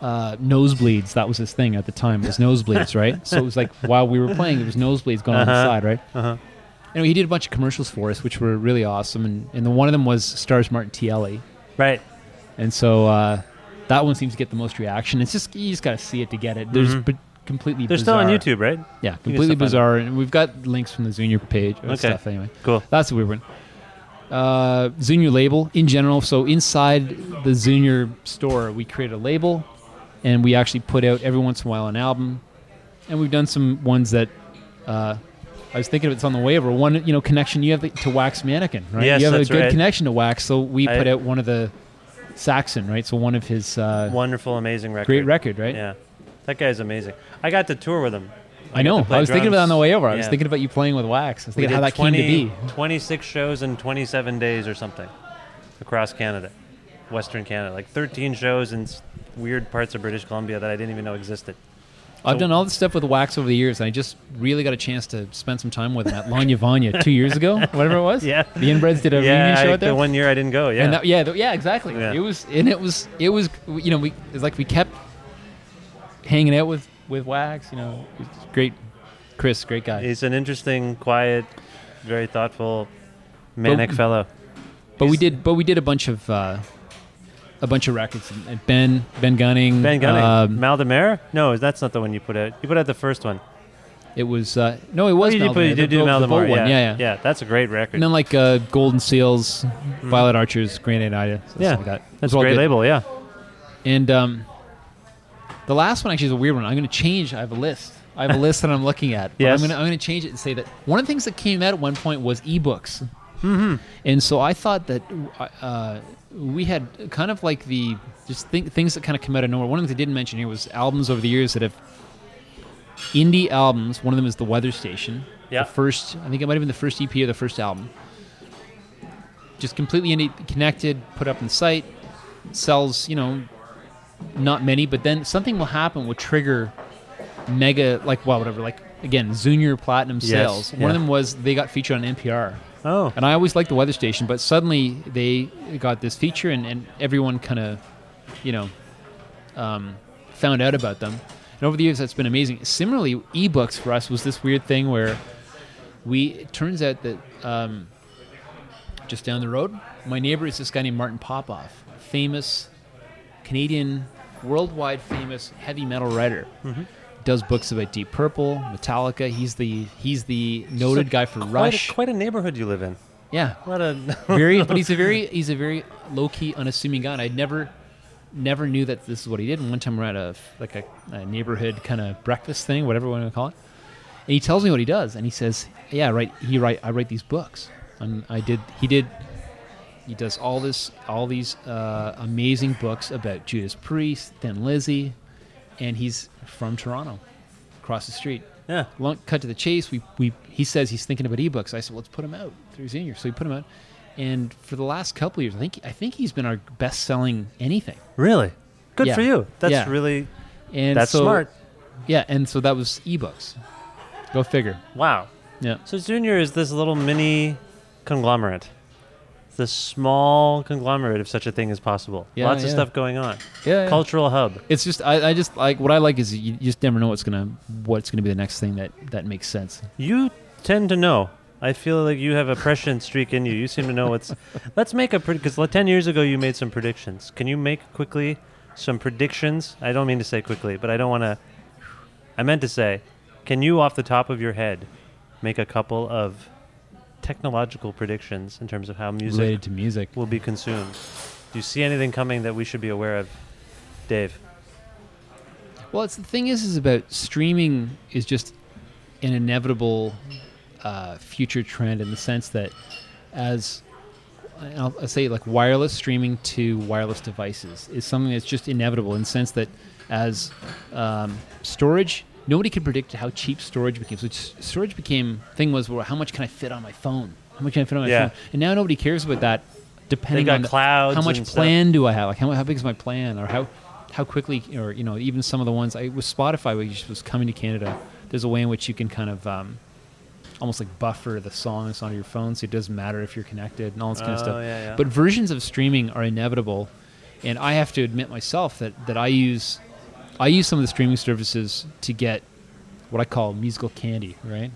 [SPEAKER 5] uh, nosebleeds. That was his thing at the time. Was nosebleeds, right? So it was like while we were playing, it was nosebleeds going on the
[SPEAKER 1] Uh-huh.
[SPEAKER 5] side, right?
[SPEAKER 1] Uh-huh.
[SPEAKER 5] Anyway, he did a bunch of commercials for us, which were really awesome, and, and the one of them was stars Martin Tielli.
[SPEAKER 1] Right.
[SPEAKER 5] And so uh, that one seems to get the most reaction. It's just you just got to see it to get it. There's
[SPEAKER 1] Mhm.
[SPEAKER 5] b- completely
[SPEAKER 1] They're still on YouTube, right?
[SPEAKER 5] Yeah, completely
[SPEAKER 1] still find
[SPEAKER 5] bizarre. And we've got links from the Zunior page or
[SPEAKER 1] Okay.
[SPEAKER 5] stuff anyway.
[SPEAKER 1] Cool.
[SPEAKER 5] That's a weird one. Uh, Zunior label in general. So inside the Zunior store, we create a label, and we actually put out every once in a while an album, and we've done some ones that. Uh, I was thinking of it's on the way over. One, you know, connection you have to Wax Mannequin, right?
[SPEAKER 1] Yes,
[SPEAKER 5] you have
[SPEAKER 1] that's
[SPEAKER 5] a good
[SPEAKER 1] right.
[SPEAKER 5] connection to Wax, so we
[SPEAKER 1] I-
[SPEAKER 5] put out one of the Saxon, right? So one of his uh,
[SPEAKER 1] Wonderful, amazing record.
[SPEAKER 5] great record, right?
[SPEAKER 1] Yeah. That guy's amazing. I got to tour with him.
[SPEAKER 5] I
[SPEAKER 1] got
[SPEAKER 5] know. I was thinking of that on the way over. I was thinking about you playing with Wax. I was thinking how that came to be.
[SPEAKER 1] 26 shows in 27 days or something across Canada, Western Canada. Like 13 shows in weird parts of British Columbia that I didn't even know existed.
[SPEAKER 5] I've
[SPEAKER 1] So-
[SPEAKER 5] done all this stuff with Wax over the years, and I just really got a chance to spend some time with him at Lanya Vanya two years ago, whatever it was.
[SPEAKER 1] Yeah.
[SPEAKER 5] the Inbreds did a
[SPEAKER 1] yeah,
[SPEAKER 5] reunion show
[SPEAKER 1] I-
[SPEAKER 5] out there.
[SPEAKER 1] the one year I didn't go. Yeah.
[SPEAKER 5] And that, yeah, th- yeah, exactly.
[SPEAKER 1] Yeah.
[SPEAKER 5] It was, and it was, it was, you know, we it's like we kept hanging out with with Wax. You know, He's great, Chris, great guy.
[SPEAKER 1] He's an interesting, quiet, very thoughtful, manic
[SPEAKER 5] But-
[SPEAKER 1] fellow.
[SPEAKER 5] But we did, but we did a bunch of uh, a bunch of records. And- Ben Ben Gunning,
[SPEAKER 1] Ben Gunning.
[SPEAKER 5] um,
[SPEAKER 1] Mal de Mer? No, that's not the one you put out. You put out the first one.
[SPEAKER 5] it was uh, no, it was.
[SPEAKER 1] Oh, you put, you
[SPEAKER 5] the
[SPEAKER 1] did do
[SPEAKER 5] Bo-
[SPEAKER 1] Mal
[SPEAKER 5] the
[SPEAKER 1] de Mer.
[SPEAKER 5] one.
[SPEAKER 1] Yeah.
[SPEAKER 5] yeah, yeah.
[SPEAKER 1] Yeah, that's a great record.
[SPEAKER 5] And then like uh, Golden Seals, Violet Archers, Granite Ida, stuff
[SPEAKER 1] yeah,
[SPEAKER 5] like that.
[SPEAKER 1] That's a great
[SPEAKER 5] good.
[SPEAKER 1] label. Yeah.
[SPEAKER 5] And um, the last one actually is a weird one. I'm going to change. I have a list. I have a list that I'm looking at.
[SPEAKER 1] Yes.
[SPEAKER 5] I'm going to I'm going to change it and say that one of the things that came out at one point was ebooks. Mm-hmm. And so I thought that uh, we had kind of like the just think, things that kind of come out of nowhere. One of the things I didn't mention here was albums over the years that have indie albums. One of them is The Weather Station.
[SPEAKER 1] Yeah.
[SPEAKER 5] The first, I think it might have been the first EP or the first album. Just completely indie, connected, put up on site, sells, you know, not many, but then something will happen will trigger mega, like, well, whatever, like, again, Zunior Platinum
[SPEAKER 1] Yes,
[SPEAKER 5] sales. One
[SPEAKER 1] yeah.
[SPEAKER 5] of them was they got featured on NPR.
[SPEAKER 1] Oh.
[SPEAKER 5] And I always liked the weather station, but suddenly they got this feature and, and everyone kind of, you know, um, found out about them. And over the years, that's been amazing. Similarly, ebooks for us was this weird thing where we, it turns out that um, just down the road, my neighbor is this guy named Martin Popoff, famous Canadian, worldwide famous heavy metal writer. Mm-hmm. Does books about Deep Purple, Metallica. He's the he's the noted
[SPEAKER 1] So
[SPEAKER 5] guy for
[SPEAKER 1] quite
[SPEAKER 5] Rush.
[SPEAKER 1] A, quite a neighborhood you live in.
[SPEAKER 5] Yeah,
[SPEAKER 1] What a
[SPEAKER 5] very, but he's a very he's a very low key, unassuming guy. And I never never knew that this is what he did. And one time we're at a like a, a neighborhood kind of breakfast thing, whatever you want to call it. And he tells me what he does, and he says, "Yeah, right. He write I write these books, and I did. He did. He does all this, all these uh, amazing books about Judas Priest, Thin Lizzy, and he's from Toronto, across the street.
[SPEAKER 1] Yeah.
[SPEAKER 5] Long, cut to the chase. We, we he says he's thinking about ebooks. I said, well, let's put him out through Zunior. So we put him out, and for the last couple of years, I think I think he's been our best selling anything.
[SPEAKER 1] Really? Good
[SPEAKER 5] Yeah.
[SPEAKER 1] for you. That's
[SPEAKER 5] Yeah.
[SPEAKER 1] really
[SPEAKER 5] And
[SPEAKER 1] That's
[SPEAKER 5] so-
[SPEAKER 1] smart.
[SPEAKER 5] Yeah, and so that was ebooks. Go figure.
[SPEAKER 1] wow.
[SPEAKER 5] Yeah.
[SPEAKER 1] So Zunior is this little mini conglomerate. This small conglomerate, if such a thing is possible.
[SPEAKER 5] Yeah,
[SPEAKER 1] Lots of stuff going on.
[SPEAKER 5] Yeah, yeah.
[SPEAKER 1] Cultural hub.
[SPEAKER 5] It's just I, I just like what I like is you just never know what's gonna what's gonna be the next thing that that makes sense.
[SPEAKER 1] You tend to know. I feel like you have a prescient streak in you. You seem to know what's. Let's make a because ten years ago you made some predictions. Can you make quickly some predictions? I don't mean to say quickly, but I don't want to. I meant to say, can you off the top of your head make a couple of technological predictions in terms of how music
[SPEAKER 5] Related to music.
[SPEAKER 1] will be consumed? Do you see anything coming that we should be aware of, Dave?
[SPEAKER 5] Well, it's the thing is is about streaming is just an inevitable uh, future trend in the sense that as I'll, I'll say like wireless streaming to wireless devices is something that's just inevitable in the sense that as um, storage nobody could predict how cheap storage became so storage became thing was well how much can i fit on my phone How much can I fit on my
[SPEAKER 1] Yeah.
[SPEAKER 5] phone? And now nobody cares about that. Depending on the- how much
[SPEAKER 1] and stuff.
[SPEAKER 5] plan do I have? Like how, how big is my plan, or how how quickly, or you know, even some of the ones I with Spotify, which was coming to Canada. There's a way in which you can kind of um, almost like buffer the songs on your phone, so it doesn't matter if you're connected and all this kind of
[SPEAKER 1] Oh,
[SPEAKER 5] stuff.
[SPEAKER 1] yeah, yeah.
[SPEAKER 5] But versions of streaming are inevitable, and I have to admit myself that that I use I use some of the streaming services to get what I call musical candy, right?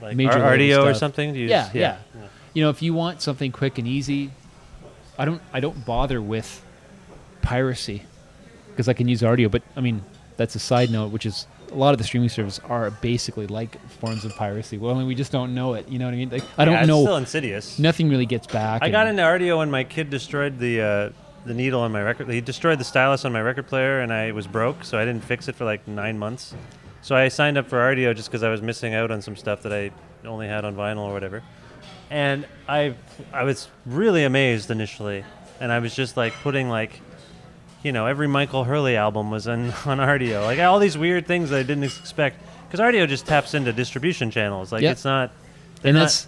[SPEAKER 1] Like
[SPEAKER 5] Major
[SPEAKER 1] R- Rdio or something? Do you
[SPEAKER 5] yeah, yeah,
[SPEAKER 1] yeah.
[SPEAKER 5] You know, if you want something quick and easy, I don't I don't bother with piracy because I can use Rdio. But I mean, that's a side note, which is a lot of the streaming services are basically like forms of piracy. Well, I mean, we just don't know it. You know what I mean? Like, I don't
[SPEAKER 1] Yeah, it's
[SPEAKER 5] know.
[SPEAKER 1] still insidious.
[SPEAKER 5] Nothing really gets back.
[SPEAKER 1] I got into Rdio when my kid destroyed the uh, the needle on my record. He destroyed the stylus on my record player, and I was broke, so I didn't fix it for like nine months. So I signed up for Rdio just because I was missing out on some stuff that I only had on vinyl or whatever. And I I was really amazed initially, and I was just like putting like, you know, every Michael Hurley album was on on Rdio, like all these weird things that I didn't expect. Because Rdio just taps into distribution channels. Like
[SPEAKER 5] Yep.
[SPEAKER 1] it's not,
[SPEAKER 5] and
[SPEAKER 1] not-
[SPEAKER 5] that's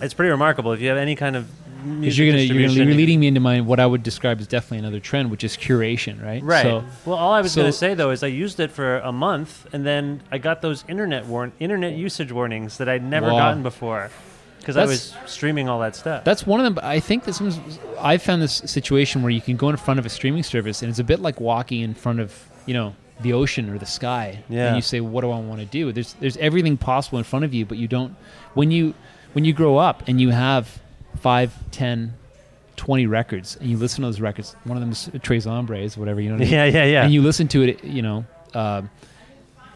[SPEAKER 1] it's pretty remarkable if you have any kind of
[SPEAKER 5] because
[SPEAKER 1] music
[SPEAKER 5] you're gonna you're, gonna,
[SPEAKER 1] distribution,
[SPEAKER 5] you're leading me into my what I would describe as definitely another trend, which is curation, right?
[SPEAKER 1] Right.
[SPEAKER 5] So,
[SPEAKER 1] well, all I was
[SPEAKER 5] so-
[SPEAKER 1] going to say though is I used it for a month, and then I got those internet warn internet usage warnings that I'd never
[SPEAKER 5] Wow.
[SPEAKER 1] gotten before because I was streaming all that stuff.
[SPEAKER 5] That's one of them. I think this one's. I found this situation where you can go in front of a streaming service, and it's a bit like walking in front of you know the ocean or the sky.
[SPEAKER 1] Yeah.
[SPEAKER 5] And you say, "What do I want to do?" There's there's everything possible in front of you, but you don't. When you when you grow up and you have five, ten, twenty records, and you listen to those records. One of them is Tres Hombres, whatever you know. What I mean?
[SPEAKER 1] Yeah, yeah, yeah.
[SPEAKER 5] And you listen to it, you know. um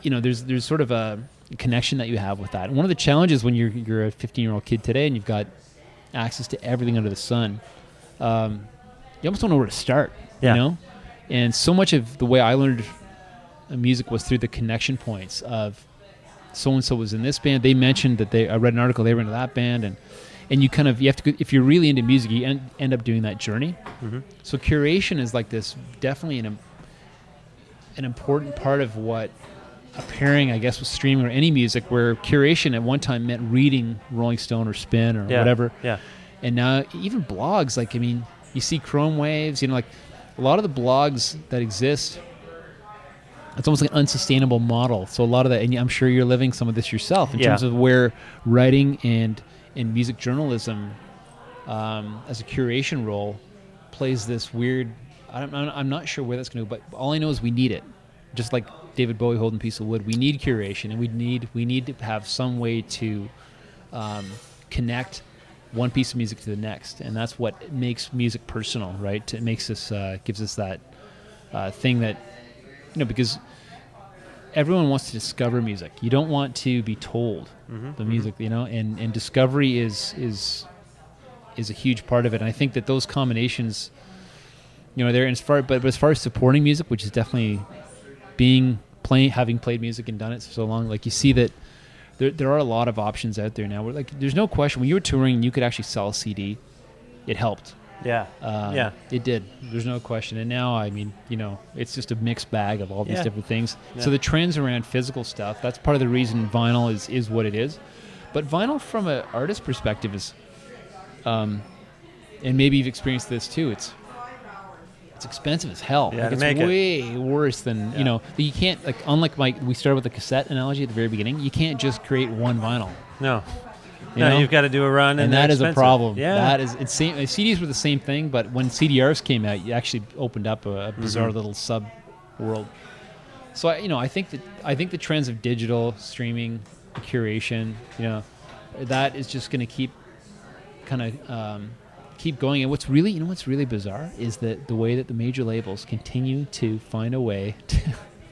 [SPEAKER 5] you know, there's there's sort of a connection that you have with that. And one of the challenges when you're you're a 15 year old kid today and you've got access to everything under the sun, um, you almost don't know where to start.
[SPEAKER 1] Yeah.
[SPEAKER 5] You know, and so much of the way I learned uh, music was through the connection points of so and so was in this band. They mentioned that they. I read an article they were into that band, and and you kind of you have to go, if you're really into music, you end, end up doing that journey.
[SPEAKER 1] Mhm.
[SPEAKER 5] So curation is like this definitely an an important part of what a pairing, I guess, with streaming or any music, where curation at one time meant reading Rolling Stone or Spin or
[SPEAKER 1] Yeah,
[SPEAKER 5] whatever.
[SPEAKER 1] yeah.
[SPEAKER 5] And now even blogs, like I mean, you see Chromewaves, you know, like a lot of the blogs that exist. It's almost like an unsustainable model. So a lot of that, and I'm sure you're living some of this yourself in
[SPEAKER 1] Yeah.
[SPEAKER 5] terms of where writing and and music journalism um, as a curation role plays this weird. I'm, not sure where that's going to go, but all I know is we need it. Just like David Bowie holding piece of wood, we need curation, and we need we need to have some way to um, connect one piece of music to the next, and that's what makes music personal, right? It makes us uh, gives us that uh, thing that you know because everyone wants to discover music. You don't want to be told
[SPEAKER 1] Mhm,
[SPEAKER 5] the music, you know, and and discovery is is is a huge part of it. And I think that those combinations, you know, they're as far but, but as far as supporting music, which is definitely being playing having played music and done it for so long, like you see that there there are a lot of options out there now. Where like there's no question when you were touring, you could actually sell a CD. It helped.
[SPEAKER 1] Yeah.
[SPEAKER 5] Uh,
[SPEAKER 1] Yeah.
[SPEAKER 5] It did. There's no question. And now, I mean, you know, it's just a mixed bag of all these
[SPEAKER 1] Yeah.
[SPEAKER 5] different things.
[SPEAKER 1] Yeah.
[SPEAKER 5] So the trends around physical stuff, that's part of the reason vinyl is, is what it is. But vinyl from an artist perspective is, um, and maybe you've experienced this too, it's it's expensive as hell.
[SPEAKER 1] Yeah,
[SPEAKER 5] like it's
[SPEAKER 1] make it.
[SPEAKER 5] way worse than,
[SPEAKER 1] Yeah.
[SPEAKER 5] you know, you can't, like, unlike my, we started with the cassette analogy at the very beginning, you can't just create one vinyl.
[SPEAKER 1] No.
[SPEAKER 5] You
[SPEAKER 1] no,
[SPEAKER 5] know?
[SPEAKER 1] you've got to do a run, and,
[SPEAKER 5] and that is a problem.
[SPEAKER 1] Yeah.
[SPEAKER 5] that is it's same. CDs were the same thing, but when CDRs came out, you actually opened up a, a bizarre
[SPEAKER 1] Mhm.
[SPEAKER 5] little sub world. So I, you know, I think that I think the trends of digital streaming, curation, you know, that is just going to keep kind of um, keep going. And what's really, you know, what's really bizarre is that the way that the major labels continue to find a way to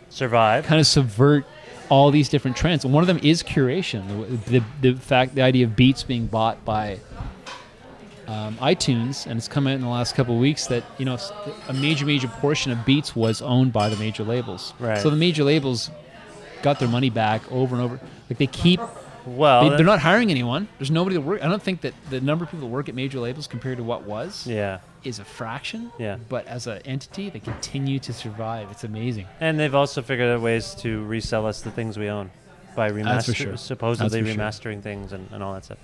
[SPEAKER 1] survive,
[SPEAKER 5] kind of subvert all these different trends. And one of them is curation. The, the, the fact, the idea of Beats being bought by um, iTunes, and it's come out in the last couple of weeks that you know a major, major portion of Beats was owned by the major labels.
[SPEAKER 1] Right.
[SPEAKER 5] So the major labels got their money back over and over. Like they keep.
[SPEAKER 1] Well,
[SPEAKER 5] they, they're not hiring anyone. There's nobody to work. I don't think that the number of people that work at major labels compared to what was
[SPEAKER 1] Yeah.
[SPEAKER 5] is a fraction.
[SPEAKER 1] Yeah.
[SPEAKER 5] But as an entity, they continue to survive. It's amazing.
[SPEAKER 1] And they've also figured out ways to resell us the things we own. by
[SPEAKER 5] remastering, sure.
[SPEAKER 1] supposedly
[SPEAKER 5] That's for sure.
[SPEAKER 1] remastering things and, and all that stuff.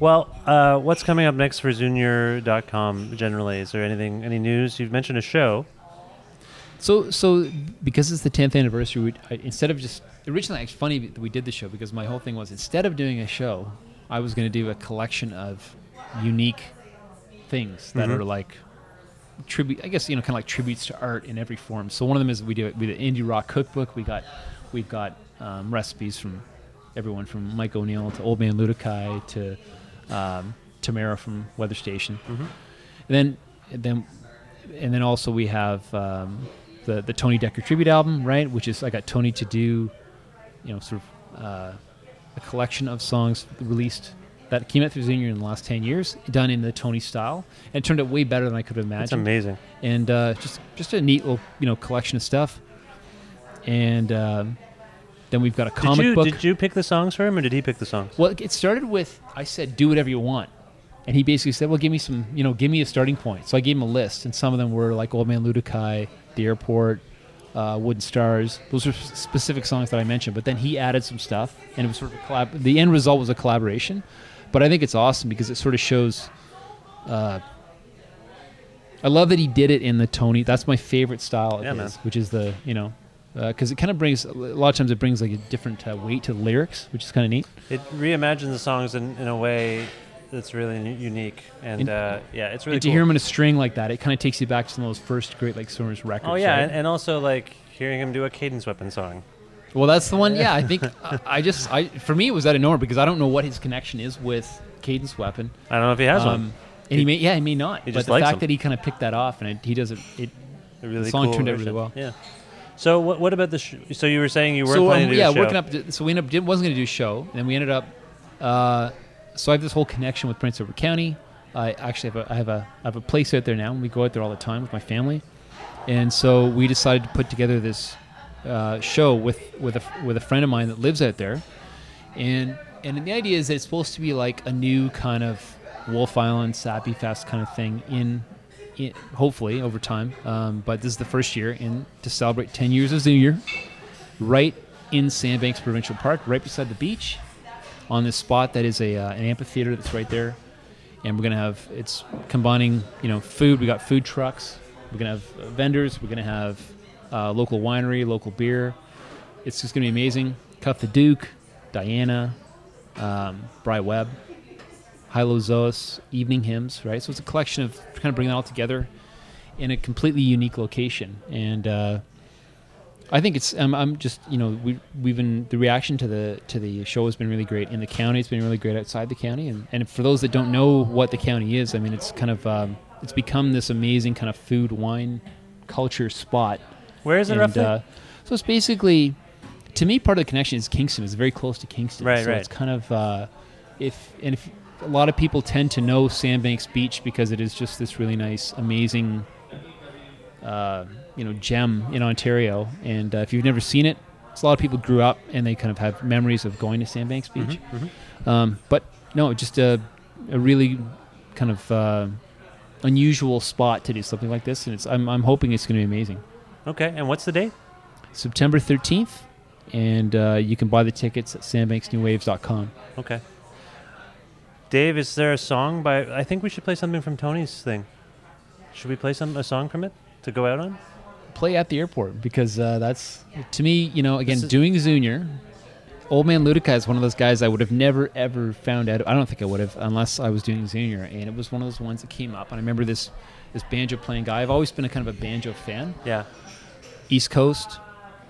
[SPEAKER 1] Well, uh, what's coming up next for Zunior.com generally? Is there anything, any news? You've mentioned a show.
[SPEAKER 5] So, so because it's the 10th anniversary, we, I, instead of just originally, it's funny that we did the show because my whole thing was instead of doing a show, I was going to do a collection of unique things that
[SPEAKER 1] Mhm.
[SPEAKER 5] are like tribute. I guess you know, kind of like tributes to art in every form. So one of them is we do we did indie rock cookbook. We got we've got um, recipes from everyone from Mike O'Neill to Old Man Luedecke to um, Tamara from Weather Station.
[SPEAKER 1] Mhm.
[SPEAKER 5] And then then and then also we have um, the the Tony Dekker tribute album, right? Which is I got Tony to do, you know, sort of uh, a collection of songs released that came out through Zunior in the last ten years, done in the Tony style, and it turned out way better than I could have imagined.
[SPEAKER 1] That's amazing.
[SPEAKER 5] And uh, just just a neat little you know collection of stuff. And um, then we've got a comic
[SPEAKER 1] did you,
[SPEAKER 5] book.
[SPEAKER 1] Did you pick the songs for him, or did he pick the songs?
[SPEAKER 5] Well, it started with I said, "Do whatever you want," and he basically said, "Well, give me some, you know, give me a starting point." So I gave him a list, and some of them were like "Old Man Luedecke," "The Airport," uh, "Wooden Stars." Those are specific songs that I mentioned. But then he added some stuff, and it was sort of a collab. The end result was a collaboration, but I think it's awesome because it sort of shows. Uh, I love that he did it in the Tony. That's my favorite style of
[SPEAKER 1] Yeah,
[SPEAKER 5] his, which is the you know. Because it kind of brings a lot of times it brings like a different uh, weight to the lyrics, which is kind of neat.
[SPEAKER 1] It reimagines the songs in, in a way that's really unique, and,
[SPEAKER 5] And-
[SPEAKER 1] uh, yeah, it's really
[SPEAKER 5] and to
[SPEAKER 1] cool.
[SPEAKER 5] hear him in a string like that, it kind of takes you back to some of those first Great Lake Swimmers records.
[SPEAKER 1] Oh yeah,
[SPEAKER 5] right?
[SPEAKER 1] and, and also like hearing him do a Cadence Weapon song.
[SPEAKER 5] well, that's the one. Yeah, I think I, I just I for me it was that of nowhere because I don't know what his connection is with Cadence Weapon.
[SPEAKER 1] I don't know if he has one.
[SPEAKER 5] Um, And he may, yeah, he may not.
[SPEAKER 1] He
[SPEAKER 5] but the fact
[SPEAKER 1] them.
[SPEAKER 5] that he kind of picked that off and it, he does it, it
[SPEAKER 1] really
[SPEAKER 5] the song
[SPEAKER 1] cool
[SPEAKER 5] turned out really well.
[SPEAKER 1] Yeah. So what, what about the? Sh- so you were saying you weren't
[SPEAKER 5] so
[SPEAKER 1] planning
[SPEAKER 5] um,
[SPEAKER 1] to do
[SPEAKER 5] yeah,
[SPEAKER 1] a show.
[SPEAKER 5] working up. So we ended up did, wasn't going to do a show, and then we ended up. Uh, so I have this whole connection with Prince Edward County. I actually have a I have a I have a place out there now, and we go out there all the time with my family. And so we decided to put together this uh, show with with a with a friend of mine that lives out there, and and the idea is that it's supposed to be like a new kind of Wolfe Island Sappy Fest kind of thing in. in hopefully over time, um, but this is the first year in to celebrate 10 years of Year, right in Sandbanks Provincial Park, right beside the beach, on this spot that is a uh, an amphitheater that's right there, and we're gonna have it's combining you know food. We got food trucks. We're gonna have uh, vendors. We're gonna have uh, local winery, local beer. It's just gonna be amazing. Cuff the Duke, Diana, um, Bry Webb, Hilo Zoas, Evening Hymns. Right, so it's a collection of kind of bringing it all together in a completely unique location and. Uh, I think it's. Um, I'm just. You know, we we've been the reaction to the to the show has been really great in the county. It's been really great outside the county, and and for those that don't know what the county is, I mean, it's kind of um, it's become this amazing kind of food wine culture spot.
[SPEAKER 1] Where is it
[SPEAKER 5] And,
[SPEAKER 1] roughly?
[SPEAKER 5] Uh, so it's basically, to me, part of the connection is Kingston. It's very close to Kingston,
[SPEAKER 1] Right,
[SPEAKER 5] so
[SPEAKER 1] right.
[SPEAKER 5] it's kind of uh, if and if a lot of people tend to know Sandbanks Beach because it is just this really nice, amazing uh, you know gem in Ontario. And uh, if you've never seen it, it's a lot of people grew up and they kind of have memories of going to Sandbanks Beach.
[SPEAKER 1] Mhm,
[SPEAKER 5] Um, but no, just a, a really kind of uh, unusual spot to do something like this, and it's I'm, I'm hoping it's going to be amazing.
[SPEAKER 1] Okay, and what's the date?
[SPEAKER 5] September 13th, and uh, you can buy the tickets at sandbanksnewwaves.com.
[SPEAKER 1] Okay. Dave, is there a song by? I think we should play something from Tony's thing. Should we play some a song from it to go out on?
[SPEAKER 5] Play at the airport because uh, that's to me, you know, again,
[SPEAKER 1] is-
[SPEAKER 5] doing Zunior. Old Man Luedecke is one of those guys I would have never ever found out. I don't think I would have unless I was doing Zunior, and it was one of those ones that came up. And I remember this this banjo playing guy. I've always been a kind of a banjo fan.
[SPEAKER 1] Yeah.
[SPEAKER 5] East Coast,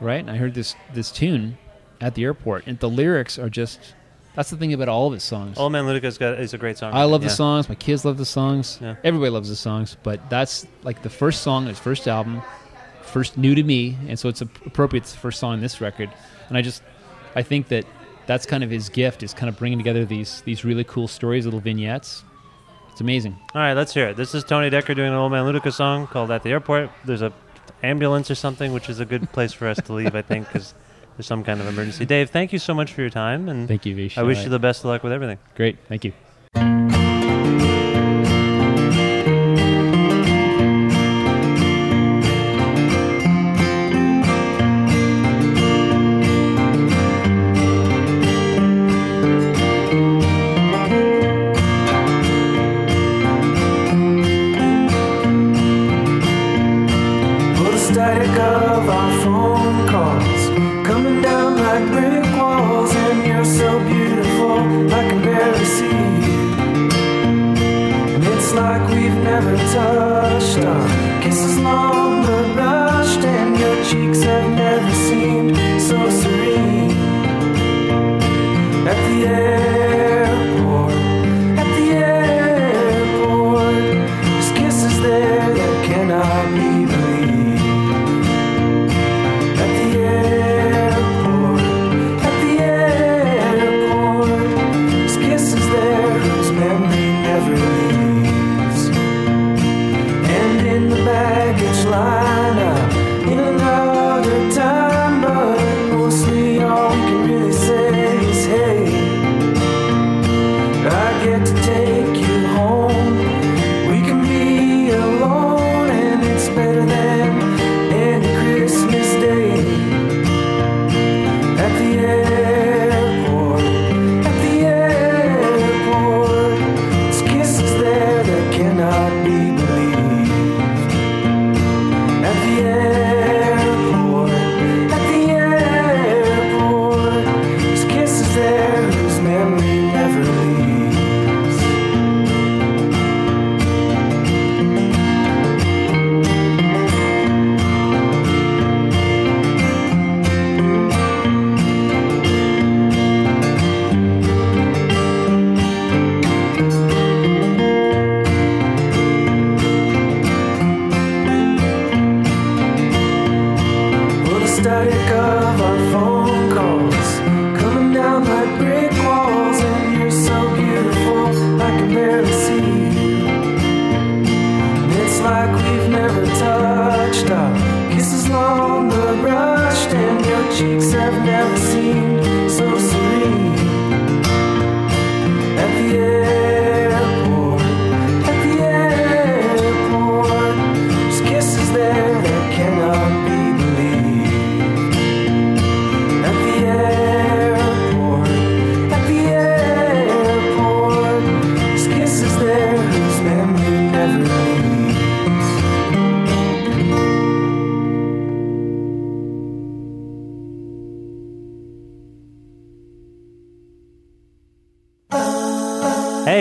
[SPEAKER 5] right? And I heard this this tune at the airport, and the lyrics are just. That's the thing about all of his songs.
[SPEAKER 1] Old Man Luedecke's got is a great song.
[SPEAKER 5] I love
[SPEAKER 1] yeah.
[SPEAKER 5] the songs. My kids love the songs.
[SPEAKER 1] Yeah.
[SPEAKER 5] Everybody loves the songs. But that's like the first song, his first album, first new to me, and so it's ap- appropriate. It's the first song on this record, and I just, I think that that's kind of his gift is kind of bringing together these these really cool stories, little vignettes. It's amazing.
[SPEAKER 1] All right, let's hear it. This is Tony Dekker doing an Old Man Luedecke song called "At the Airport." There's a ambulance or something, which is a good place for us to leave, I think, because there's some kind of emergency. Dave, thank you so much for your time, and
[SPEAKER 5] Thank you, Vish.
[SPEAKER 1] I wish
[SPEAKER 5] All
[SPEAKER 1] you the best of luck with everything.
[SPEAKER 5] Great. Thank you.